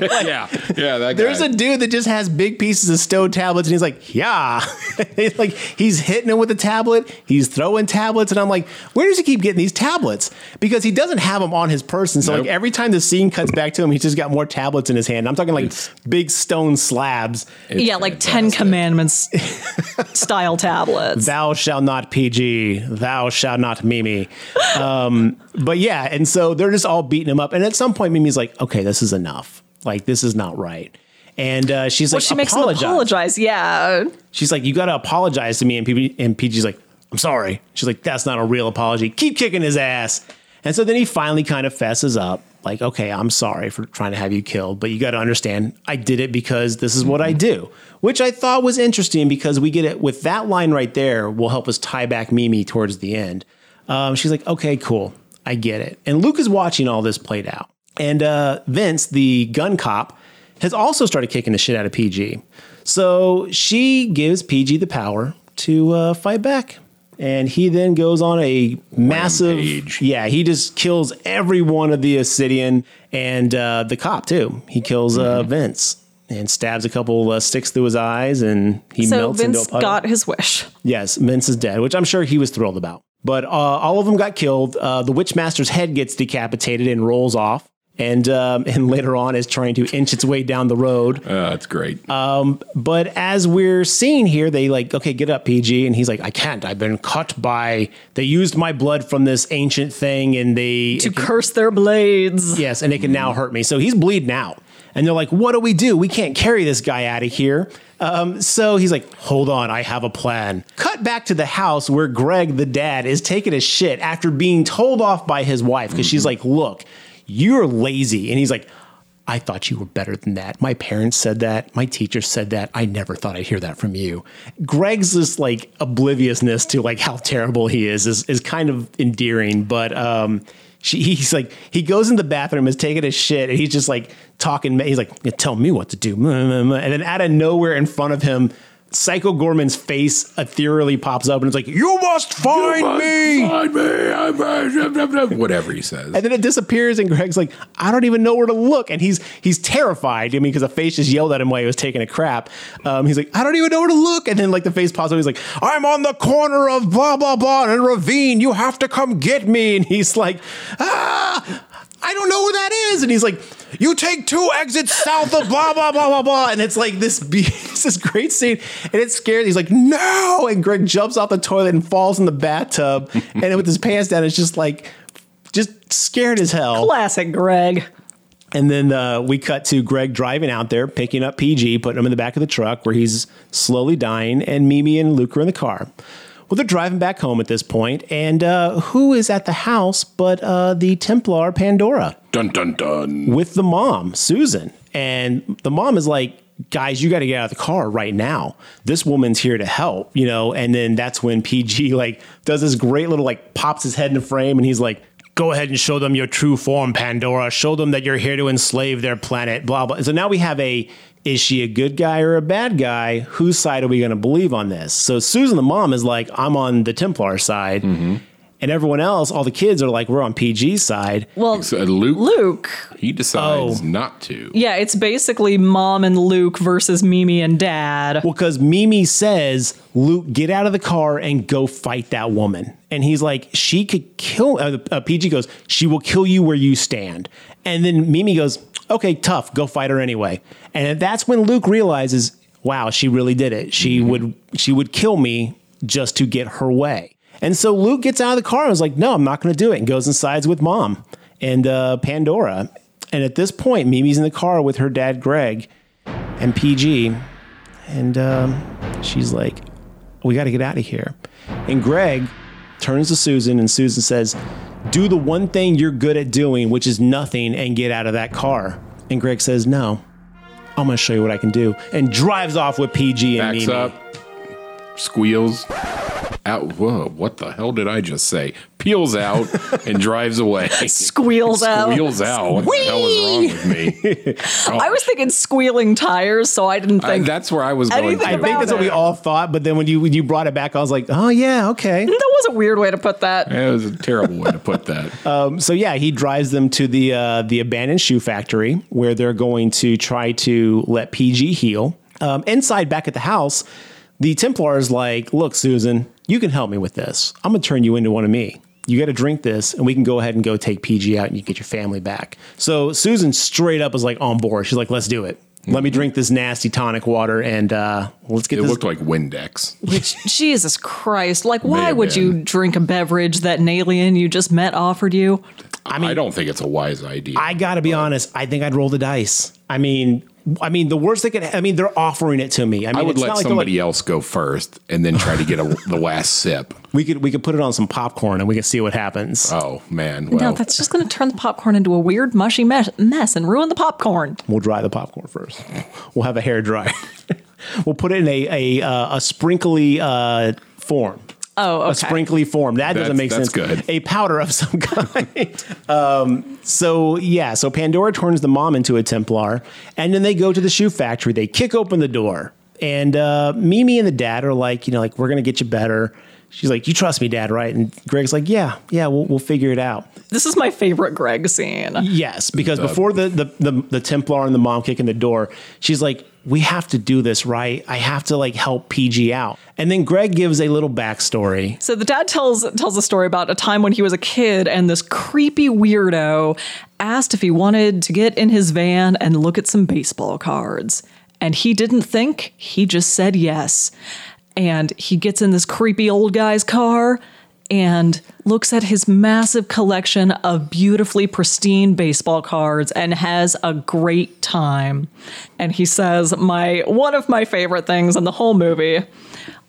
yeah, yeah. That There's guy. a dude that just has big pieces of stone tablets, and he's like, "Yeah," [laughs] It's like he's hitting him with a tablet. He's throwing tablets, and I'm like, "Where does he keep getting these tablets?" Because he doesn't have them on his person. So Nope. like every time the scene cuts back to him, he's just got more tablets in his hand. I'm talking like big stone slabs. yeah, like Ten Commandments [laughs] style tablets. Thou shalt not PG. Thou shalt not Mimi. Um, but yeah, and so they're just all beating him up. And at some point, Mimi's like, "Okay, this is enough. Like this is not right." And uh, she's well, like, she makes him apologize. apologize. Yeah. She's like, you got to apologize to me. And, PG, and PG's like, I'm sorry. She's like, that's not a real apology. Keep kicking his ass. And so then he finally kind of fesses up, like, okay, I'm sorry for trying to have you killed, but you got to understand, I did it because this is what I do, which I thought was interesting because we get it with that line right there will help us tie back Mimi towards the end. Um, she's like, okay, cool. I get it. And Luke is watching all this played out. And uh, Vince, the gun cop, has also started kicking the shit out of PG. So she gives PG the power to uh, fight back. And he then goes on a massive. Rampage. Yeah, he just kills every one of the Obsidian and uh, the cop, too. He kills uh, Vince and stabs a couple uh, sticks through his eyes and he so melts into a puddle. got his wish. Yes, Vince is dead, which I'm sure he was thrilled about. But uh, all of them got killed. Uh, the Witchmaster's head gets decapitated and rolls off, and um, and later on is trying to inch its way down the road. Uh, that's great. Um, but as we're seeing here, they like, okay, get up, PG, and he's like, I can't. I've been cut by. They used my blood from this ancient thing, and they To curse their blades. Yes, and it can now hurt me. So he's bleeding out. And they're like, what do we do? We can't carry this guy out of here. Um, so he's like, hold on, I have a plan. Cut back to the house where Greg, the dad, is taking a shit after being told off by his wife because she's like, look, you're lazy. And he's like, I thought you were better than that. My parents said that. My teacher said that. I never thought I'd hear that from you. Greg's just like obliviousness to like how terrible he is is, is kind of endearing, but um she, he's like he goes in the bathroom is taking a shit and he's just like talking he's like "Yeah, tell me what to do [laughs] and then out of nowhere in front of him Psycho Goreman's face ethereally pops up and it's like you must find me Find me. Whatever he says. and then it disappears, and Greg's like, I don't even know where to look. And he's he's terrified. I mean, because the face just yelled at him while he was taking a crap. Um, he's like, I don't even know where to look. And then like the face pops up. He's like, I'm on the corner of blah blah blah in a ravine. You have to come get me. And he's like, Ah, I don't know where that is. And he's like, You take two exits south of blah blah blah blah blah. And it's like this [laughs] be- it's this great scene, and it's scary. He's like, No. And Greg jumps off the toilet and falls in the bathtub, [laughs] and with his pants down, it's just like just scared as hell. Classic Greg. And then uh, we cut to Greg driving out there, picking up PG, putting him in the back of the truck where he's slowly dying, and Mimi and Luke are in the car. Well, they're driving back home at this point, and uh, who is at the house but uh, the Templar Pandora Dun dun dun. with the mom, Susan. And the mom is like, guys, you got to get out of the car right now. This woman's here to help, you know? And then that's when PG like does this great little like pops his head in the frame and he's like, go ahead and show them your true form, Pandora. Show them that you're here to enslave their planet, blah, blah. So now we have a, is she a good guy or a bad guy? Whose side are we going to believe on this? So Susan, the mom, is like, I'm on the Templar side. And everyone else, all the kids are like, we're on PG's side. Well, So Luke, Luke. he decides Oh. not to. Yeah, it's basically mom and Luke versus Mimi and dad. Well, because Mimi says, Luke, get out of the car and go fight that woman. And he's like, she could kill. Uh, uh, PG goes, she will kill you where you stand. And then Mimi goes, okay, tough, go fight her anyway. And that's when Luke realizes, wow, she really did it. She would, she would kill me just to get her way. And so Luke gets out of the car and was like, no, I'm not going to do it. And goes and sides with mom and uh, Pandora. And at this point, Mimi's in the car with her dad, Greg, and PG. And um, she's like, we got to get out of here. And Greg turns to Susan, and Susan says, Do the one thing you're good at doing, which is nothing, and get out of that car. And Greg says, No, I'm going to show you what I can do. And drives off with PG and Backs Mimi. up, squeals out. Whoa, what the hell did I just say? Peels out and [laughs] drives away. Squeals out. Squeals out. What the hell was wrong with me? Oh, I was thinking squealing tires, so I didn't I- think that's where I was going. anything I think that's what we all thought, but then when you when you brought it back, I was like, oh yeah, okay. that was a weird way to put that. It was a terrible way to put that. [laughs] Um, so yeah, he drives them to the uh, the abandoned shoe factory where they're going to try to let PG heal. Um, inside, back at the house, the Templar is like, "Look, Susan, you can help me with this. I'm gonna turn you into one of me. You got to drink this, and we can go ahead and go take PG out, and you get your family back." So Susan straight up is like on board. She's like, "Let's do it. Let me drink this nasty tonic water, and uh, let's get It this." looked like Windex. Which, [laughs] Jesus Christ, like, why have would you drink a beverage that an alien you just met offered you? I mean, I don't think it's a wise idea. I gotta be honest. I think I'd roll the dice. I mean, I mean, the worst they could. I mean, they're offering it to me. I I, mean, would it's let not like they're somebody like, else go first and then try to get a, [laughs] the last sip. we could we could put it on some popcorn and we can see what happens. Oh man, no, that's just going to turn the popcorn into a weird, mushy mess, mess and ruin the popcorn. We'll dry the popcorn first. We'll have a hair dryer. [laughs] we'll put it in a a uh, a sprinkly uh, form. Oh, okay. A sprinkly form. That doesn't make that's sense. good. A powder of some [laughs] kind. um, so yeah, so Pandora turns the mom into a Templar, and then they go to the shoe factory. They kick open the door, and uh, Mimi and the dad are like, you know, like we're gonna get you better. She's like, you trust me, Dad, right? And Greg's like, yeah, yeah, we'll, we'll figure it out. This is my favorite Greg scene. Yes, because The- before the, the the the Templar and the mom kick in the door, she's like, "We have to do this, right? I have to like help PG out." And then Greg gives a little backstory. So the dad tells tells a story about a time when he was a kid and this creepy weirdo asked if he wanted to get in his van and look at some baseball cards. And he didn't think, he just said yes. And he gets in this creepy old guy's car and looks at his massive collection of beautifully pristine baseball cards and has a great time. And he says, "My one of my favorite things in the whole movie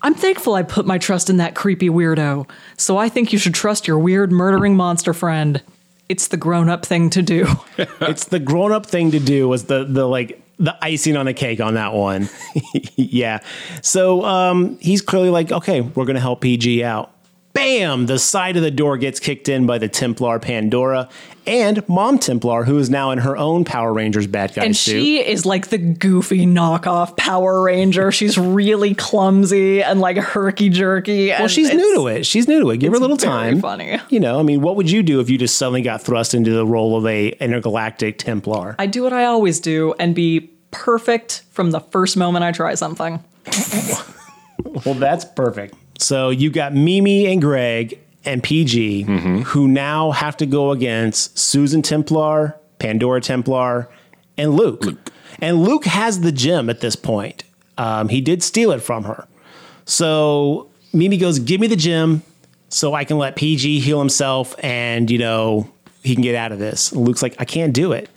I'm thankful I put my trust in that creepy weirdo. So I think you should trust your weird murdering monster friend. It's the grown up thing to do. [laughs] it's the grown up thing to do. Was the the like the icing on the cake on that one? [laughs] yeah. So um, he's clearly like, okay, we're gonna help PG out. Bam! The side of the door gets kicked in by the Templar Pandora and Mom Templar, who is now in her own Power Rangers bad guy and suit. she is like the goofy knockoff Power Ranger. [laughs] She's really clumsy and like herky jerky. Well, she's new to it. She's new to it. Give her a little very time. funny. You know, I mean, what would you do if you just suddenly got thrust into the role of a intergalactic Templar? I do what I always do and be perfect from the first moment I try something. [laughs] Well, that's perfect. So you got Mimi and Greg and PG, who now have to go against Susan Templar, Pandora Templar, and Luke. And Luke has the gem at this point. Um, he did steal it from her. So Mimi goes, "Give me the gem, so I can let PG heal himself, and you know he can get out of this." And Luke's like, "I can't do it."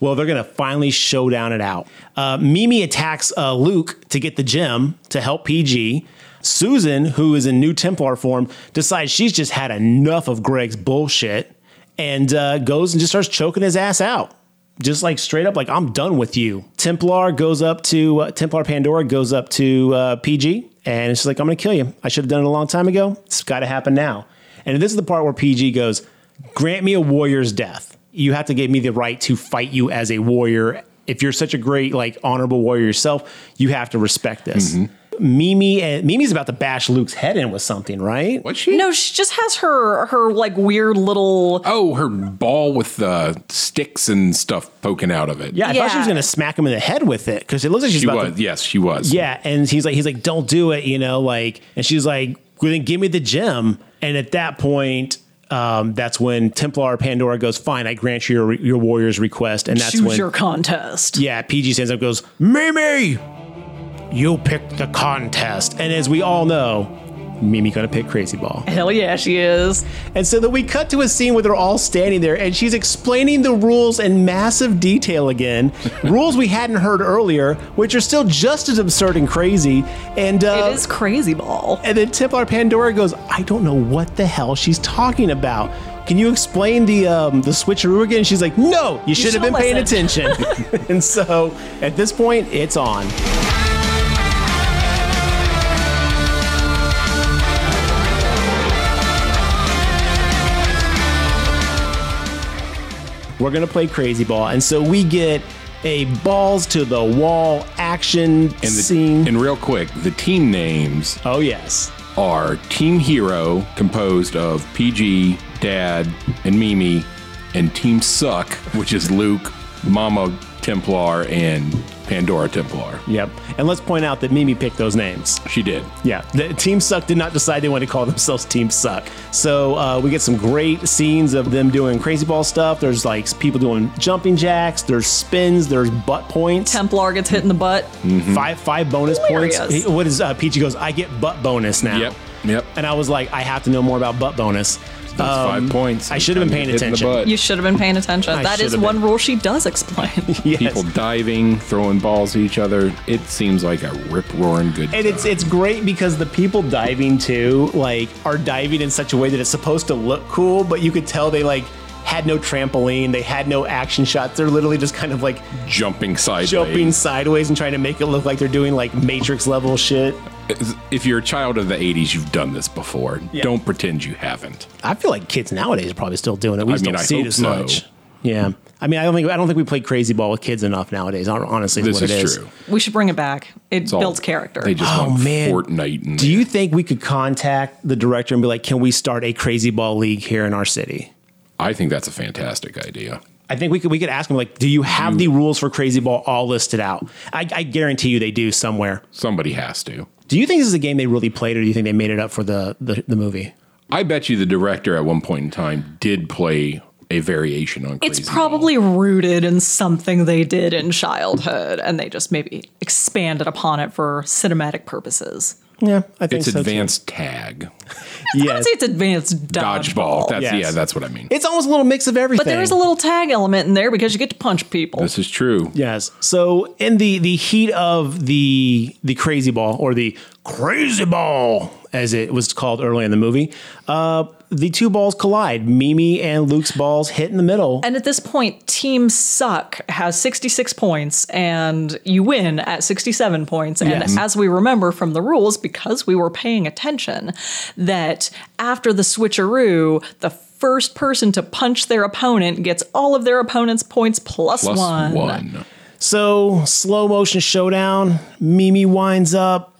Well, they're gonna finally showdown it out. Uh, Mimi attacks uh, Luke to get the gem to help PG. Susan, who is in new Templar form, decides she's just had enough of Greg's bullshit and uh, goes and just starts choking his ass out. Just like straight up, like I'm done with you. Templar goes up to uh, Templar Pandora goes up to uh, PG, and it's like I'm gonna kill you. I should have done it a long time ago. It's got to happen now. And this is the part where PG goes, "Grant me a warrior's death. You have to give me the right to fight you as a warrior. If you're such a great, like honorable warrior yourself, you have to respect this." Mimi and Mimi's about to bash Luke's head in with something, right? What she? No, she just has her her like weird little Oh, her ball with uh, sticks and stuff poking out of it. Yeah, I thought she was going to smack him in the head with it because it looks like she's she about was. to. yes, she was. Yeah, and he's like, he's like, don't do it, you know, like, and she's like, well, then give me the gem. And at that point, um, that's when Templar Pandora goes, fine, I grant you your your warrior's request, and that's choose when your contest. yeah, PG stands up, and goes, Mimi, you pick the contest, and as we all know, Mimi gonna pick Crazy Ball. Hell yeah, she is. And so then we cut to a scene where they're all standing there and she's explaining the rules in massive detail again. [laughs] rules we hadn't heard earlier, which are still just as absurd and crazy. And uh, it is Crazy Ball. And then Templar Pandora goes, I don't know what the hell she's talking about. Can you explain the um, the switcheroo again? She's like, No, you should have been paying attention. [laughs] and so at this point, it's on. We're gonna play Crazy Ball, and so we get a balls to the wall action And the, scene. And real quick, the team names. Oh yes. Are Team Hero, composed of PG, Dad, and Mimi, and Team Suck, which is Luke, Mama Templar, and Pandora Templar. Yep. And let's point out that Mimi picked those names. She did. Yeah. The Team Suck did not decide they wanted to call themselves Team Suck. So uh, we get some great scenes of them doing crazy ball stuff. There's like people doing jumping jacks. There's spins. There's butt points. Templar gets hit in the butt. Five five bonus Hilarious. points. He- What is uh, PG goes? I get butt bonus now. Yep. Yep. And I was like, I have to know more about butt bonus. That's Um, five points. I should have been paying you hit in the attention. You should have been paying attention. I that should is have one been. rule she does explain. [laughs] Yes. People diving, throwing balls at each other. It seems like a rip roaring good. And it's it's great because the people diving too, like, are diving in such a way that it's supposed to look cool, but you could tell they like had no trampoline, they had no action shots. They're literally just kind of like jumping sideways. jumping sideways and trying to make it look like they're doing like Matrix level shit. If you're a child of the 80s, you've done this before. Yeah. Don't pretend you haven't. I feel like kids nowadays are probably still doing it. We I just mean, don't I see it as so. much. Yeah. I mean, I don't think I don't think we play crazy ball with kids enough nowadays. Honestly, This what it is is. true. we should bring it back. It It's all- builds character. They just Oh, want man. Fortnite. And Do you think we could contact the director and be like, "Can we start a crazy ball league here in our city?" I think that's a fantastic idea. I think we could we could ask them like, "Do you have the rules for crazy ball all listed out?" I, I guarantee you they do somewhere. Somebody has to. Do you think this is a game they really played, or do you think they made it up for the the, the movie? I bet you the director at one point in time did play a variation on it's Crazy probably rooted in something they did in childhood, and they just maybe expanded upon it for cinematic purposes. Yeah, I think It's so, too. advanced tag. [laughs] I'd Yes, say it's advanced Dodgeball. dodgeball. That's Yes. yeah, that's what I mean. it's almost a little mix of everything. But there is a little tag element in there because you get to punch people. This is true. Yes. So in the the heat of the the crazy ball or the crazy ball as it was called early in the movie, uh, the two balls collide. Mimi and Luke's balls hit in the middle. And at this point, Team Suck has 66 points, and you win at 67 points. And Yes. as we remember from the rules, because we were paying attention, that after the switcheroo, the first person to punch their opponent gets all of their opponent's points plus, Plus one. one. So slow motion showdown. Mimi winds up.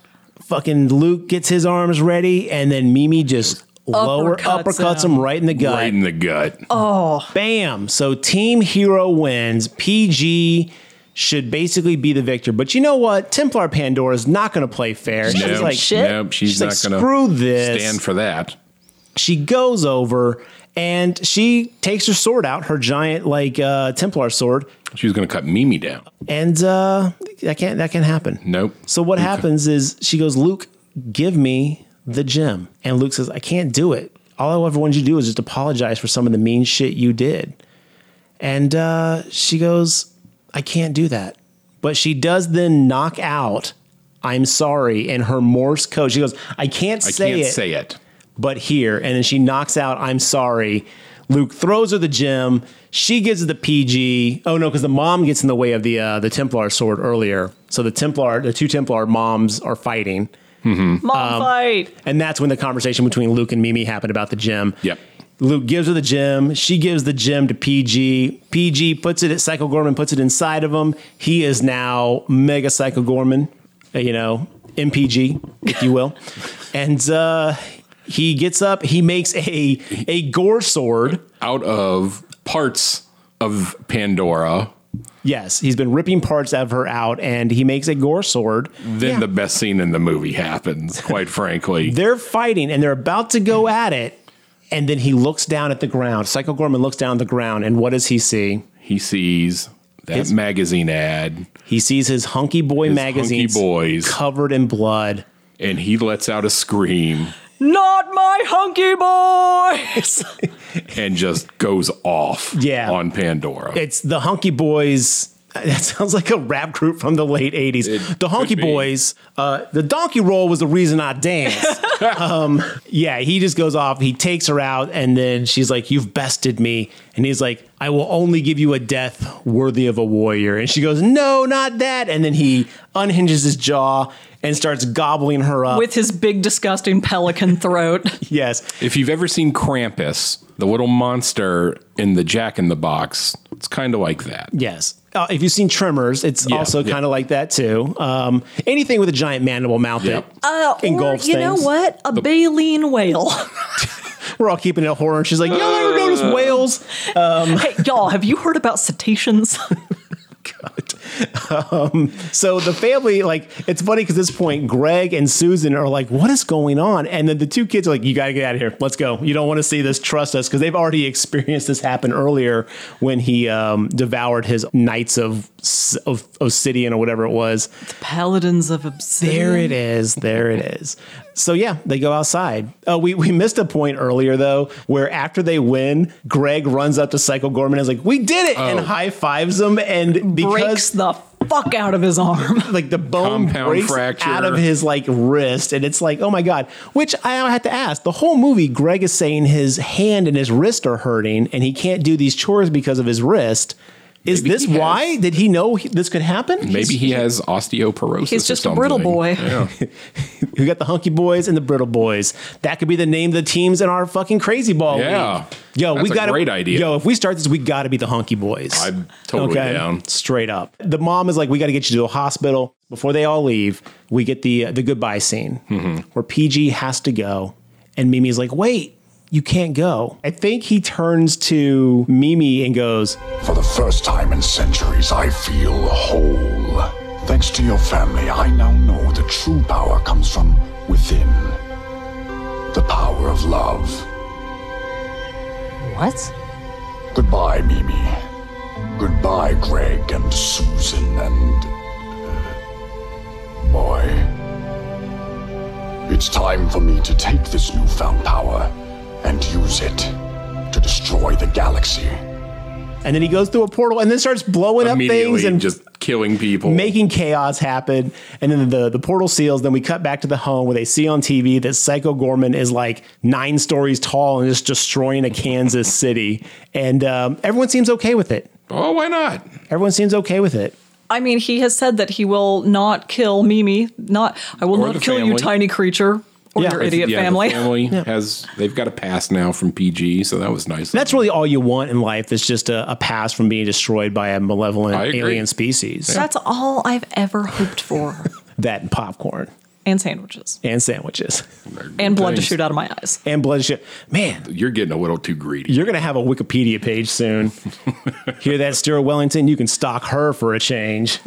Fucking Luke gets his arms ready, and then Mimi just lower Uppercuts uppercuts him. him right in the gut. Right in the gut. Oh, Bam. So Team Hero wins. PG should basically be the victor. But you know what? Templar Pandora is not going to play fair. She's Nope, like, shit. nope, she's, She's not like, going to "Screw this." stand for that. she goes over and she takes her sword out, her giant like uh, Templar sword, She was going to cut Mimi down. and uh, that can't that can happen. Nope. So what happens is she goes, Luke, give me the gem, and Luke says, I can't do it. All I ever wanted you to do is just apologize for some of the mean shit you did. And uh, she goes, I can't do that. But she does then knock out, I'm sorry, in her Morse code. She goes, I can't I can't it say it. But here. And then she knocks out, I'm sorry. Luke throws her the gem. She gives her the PG. Oh no, because the mom gets in the way of the uh, the Templar sword earlier. So the Templar, the two Templar moms are fighting, mom Um, fight. and that's when the conversation between Luke and Mimi happened about the gem. Yep. Luke gives her the gem. She gives the gem to PG. PG puts it at Psycho Goreman, puts it inside of him. He is now Mega Psycho Goreman, uh, you know, MPG, if you will. [laughs] and uh, he gets up. He makes a a gore sword. Out of parts of Pandora. Yes, he's been ripping parts of her out, and he makes a gore sword. Then the best scene in the movie happens, quite frankly. [laughs] They're fighting, and they're about to go at it. And then he looks down at the ground. Psycho Goreman looks down at the ground, and what does he see? He sees that His- magazine ad He sees his hunky boy His magazines hunky boys. covered in blood. and he lets out a scream Not my hunky boys. [laughs] and just goes off Yeah. on Pandora. It's the Hunky Boys. That sounds like a rap group from the late 80s. the Honky. Boys. Uh, the donkey roll was the reason I danced. [laughs] um, yeah, he just goes off. He takes her out, and then she's like, You've bested me. And he's like, I will only give you a death worthy of a warrior. And she goes, No, not that. And then he unhinges his jaw and starts gobbling her up. With his big, disgusting pelican throat. [laughs] yes. If you've ever seen Krampus, the little monster in the Jack in the Box, it's kind of like that. Yes. Uh, if you've seen Tremors, it's Yeah, also yeah. kind of like that too. Um, anything with a giant mandible mouth Yep. that Uh, or, engulfs you know what? A baleen whale. [laughs] [laughs] We're all keeping it a horror. And she's like, Y'all ever notice whales? Um, hey, y'all, have you heard about cetaceans? [laughs] [laughs] um, so the family, like, it's funny because at this point, Greg and Susan are like, What is going on? And then the two kids are like, You got to get out of here. Let's go. You don't want to see this. Trust us. Because they've already experienced this happen earlier when he um, devoured his Knights of, of Obsidian or whatever it was. Paladins of Obsidian. There it is. There it is. So yeah, they go outside. Uh, we we missed a point earlier though, where after they win, Greg runs up to Psycho Goreman and is like, "We did it!" and Oh. high fives him, and because Breaks the fuck out of his arm. [laughs] like the bone Compound breaks fracture. out of his like wrist, and it's like, oh my god. Which I have to ask: the whole movie, Greg is saying his hand and his wrist are hurting, and he can't do these chores because of his wrist. Is Maybe this he has- why? Did he know he- this could happen? Maybe he has osteoporosis. He's or just a brittle boy. Yeah. [laughs] We got the Hunky Boys and the Brittle Boys. That could be the name of the teams in our fucking Crazy Ball Yeah. League. Yo, That's we a got great idea. Yo, if we start this, we got to be the Hunky Boys. I'm totally down. Straight up. The mom is like, we got to get you to a hospital before they all leave. We get the uh, the goodbye scene Mm-hmm. where PG has to go, and Mimi's like, wait. You can't go. I think he turns to Mimi and goes, For the first time in centuries, I feel whole. Thanks to your family, I now know the true power comes from within. The power of love. What? Goodbye, Mimi. Goodbye, Greg and Susan and. uh, boy. It's time for me to take this newfound power and use it to destroy the galaxy. and then he goes through a portal and then starts blowing up things and just killing people. making chaos happen. And then the, the portal seals. Then we cut back to the home where they see on TV that Psycho Goreman is like nine stories tall and just destroying a Kansas city. And um, everyone seems okay with it. oh, why not? Everyone seems okay with it. I mean, he has said that he will not kill Mimi. Not, I will Or not the kill you, tiny creature, or Yeah. your idiot yeah, family. The family [laughs] has they've got a pass now from PG, so that was nice. That's really all you want in life is just a, a pass from being destroyed by a malevolent alien species. That's all I've ever hoped for. [laughs] That and popcorn and sandwiches. and sandwiches And blood to Thanks. shoot out of my eyes. and blood to shit. Man, You're getting a little too greedy. You're gonna have a Wikipedia page soon. [laughs] Hear that, Stuart Wellington? You can stalk her for a change.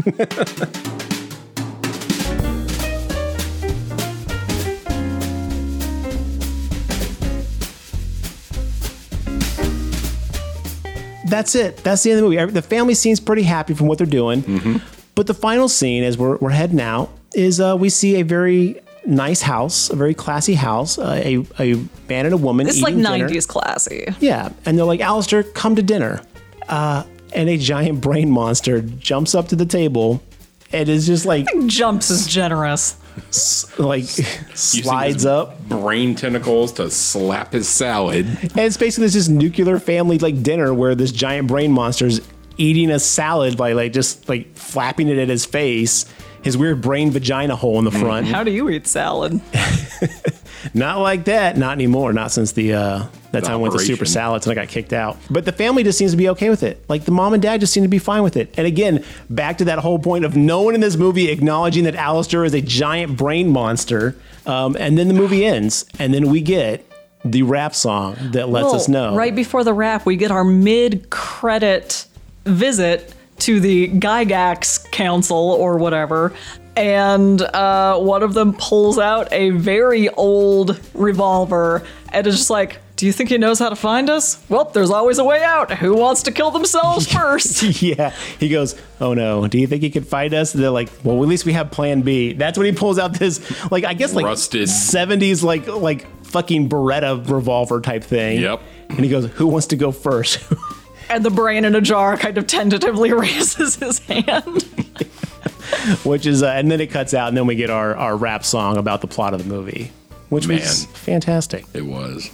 That's it. That's the end of the movie. The family seems pretty happy from what they're doing. But the final scene, as we're, we're heading out, is uh, we see a very nice house, a very classy house, uh, a, a man and a woman. This like eating dinner. 90s classy. Yeah, and they're like, Alistair, come to dinner. Uh, and a giant brain monster jumps up to the table and is just like [laughs] Jumps is generous. Like Using slides up. brain tentacles to slap his salad. And it's basically this nuclear family like dinner where this giant brain monster's eating a salad by like just like flapping it at his face. His weird brain vagina hole in the front. How do you eat salad? [laughs] Not like that. Not anymore. Not since the uh, that The time I went to Super. Salads and I got kicked out. But the family just seems to be okay with it. Like the mom and dad just seem to be fine with it. And again, back to that whole point of no one in this movie acknowledging that Alistair is a giant brain monster. Um, and then the movie ends, and then we get the rap song that lets Well, us know. Right before the rap, we get our mid credit visit to the Gygax Council or whatever. And uh, one of them pulls out a very old revolver and is just like, Do you think he knows how to find us? Well, there's always a way out. Who wants to kill themselves [laughs] first? [laughs] yeah. He goes, Oh no, do you think he could fight us? And they're like, Well, at least we have plan B. That's when he pulls out this, like, I guess like Rusted. 70s, like, like fucking Beretta revolver type thing. Yep. And he goes, "Who wants to go first? [laughs] And the brain in a jar kind of tentatively [laughs] raises his hand. [laughs] which is, uh, and then it cuts out, and then we get our our rap song about the plot of the movie, which was fantastic. It was.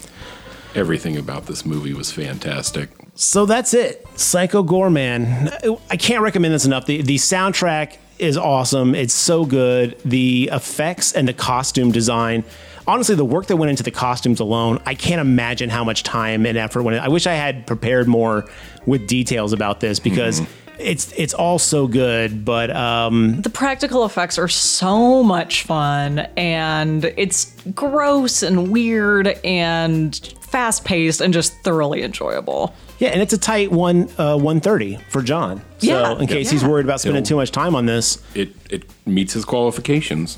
Everything about this movie was fantastic. So that's it. Psycho Goreman. I can't recommend this enough. The the soundtrack is awesome. It's so good. The effects and the costume design. Honestly, the work that went into the costumes alone, I can't imagine how much time and effort went. in. I wish I had prepared more with details about this because it's it's all so good. But um, The practical effects are so much fun and it's gross and weird and fast paced and just thoroughly enjoyable. yeah, and it's a tight one uh, one thirty for John. So Yeah. in case he's worried about spending It'll- too much time on this, It it meets his qualifications.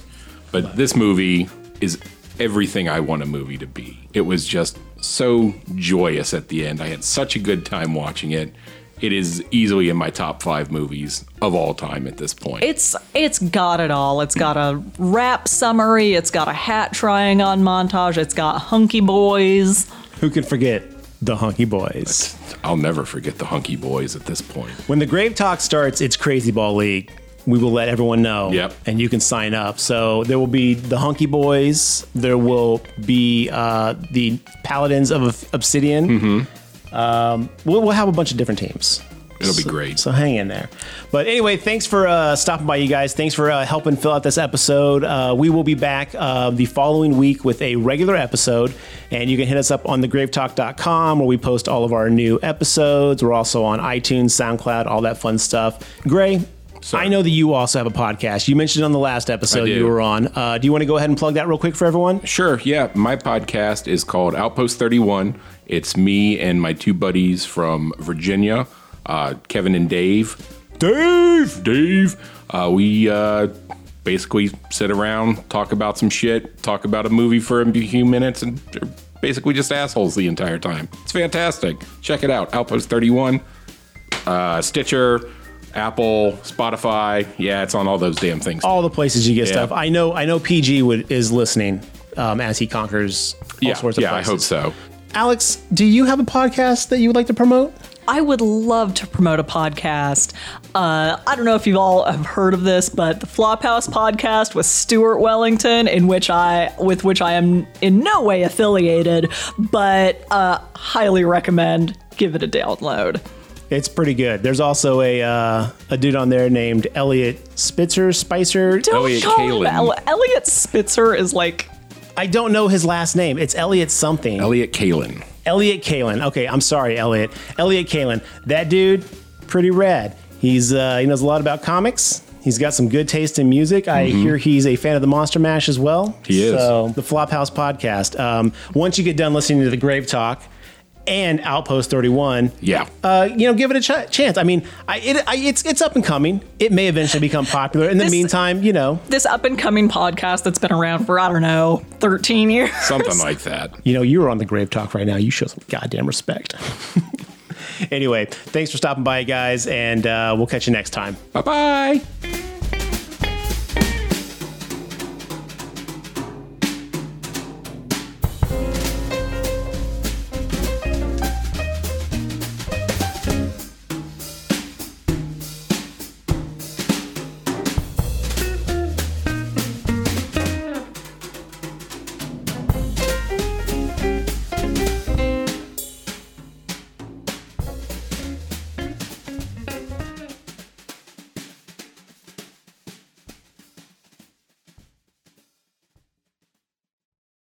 But this movie is everything I want a movie to be. It was just so joyous at the end. I had such a good time watching it. It is easily in my top five movies of all time at this point. It's it's got it all. It's got a rap summary, it's got a hat trying on montage, it's got hunky boys. who can forget the Hunky Boys? I'll never forget the Hunky Boys at this point. When the Grave Talk starts, it's Crazy Ball League. We will let everyone know. Yep. And you can sign up. So there will be the Hunky Boys. There will be uh, the Paladins of Obsidian. Mm-hmm. Um, we'll, we'll have a bunch of different teams. It'll be So- great. So hang in there. But anyway, thanks for uh, stopping by, you guys. Thanks for uh, helping fill out this episode. Uh, we will be back uh, the following week with a regular episode. And you can hit us up on thegravetalk.com where we post all of our new episodes. We're also on iTunes, SoundCloud, all that fun stuff. Gray, I know that you also have a podcast. You mentioned on the last episode you were on. Uh, do you want to go ahead and plug that real quick for everyone? Sure, yeah. My podcast is called Outpost 31. It's me and my two buddies from Virginia, uh, Kevin and Dave. Dave! Dave! Uh, we uh, basically sit around, talk about some shit, talk about a movie for a few minutes, and basically just assholes the entire time. It's fantastic. Check it out. Outpost 31, uh, Stitcher, Apple, Spotify. Yeah, it's on all those damn things. All the places you get Yeah. stuff. I know. I know. PG would, is listening um, as he conquers all yeah, sorts of yeah, I hope so. Alix, do you have a podcast that you would like to promote? I would love to promote a podcast. Uh, I don't know if you all have heard of this, but the Flophouse podcast with Stuart Wellington, in which I, with which I am in no way affiliated, but uh, highly recommend. Give it a download. It's pretty good. There's also a uh, a dude on there named Elliot Spitzer Spicer. Don't call him El- Elliot Spitzer is like I don't know his last name. It's Elliot something. Elliott Kalan. Elliott Kalan. Okay, I'm sorry, Elliot. Elliott Kalan. That dude, pretty rad. He's uh, he knows a lot about comics. He's got some good taste in music. I Mhm. hear he's a fan of the Monster Mash as well. He is. So the Flophouse podcast. Um, once you get done listening to the Grave Talk and Outpost 31, Yeah. uh, you know, give it a ch- chance. I mean, I, it, I, it's it's up and coming. It may eventually become popular. In the This- meantime, you know, this up and coming podcast that's been around for I don't know 13 years. Something like that. you know, you're on the Grave Talk right now. You show some goddamn respect. [laughs] anyway, thanks for stopping by, guys, and uh, we'll catch you next time. Bye bye.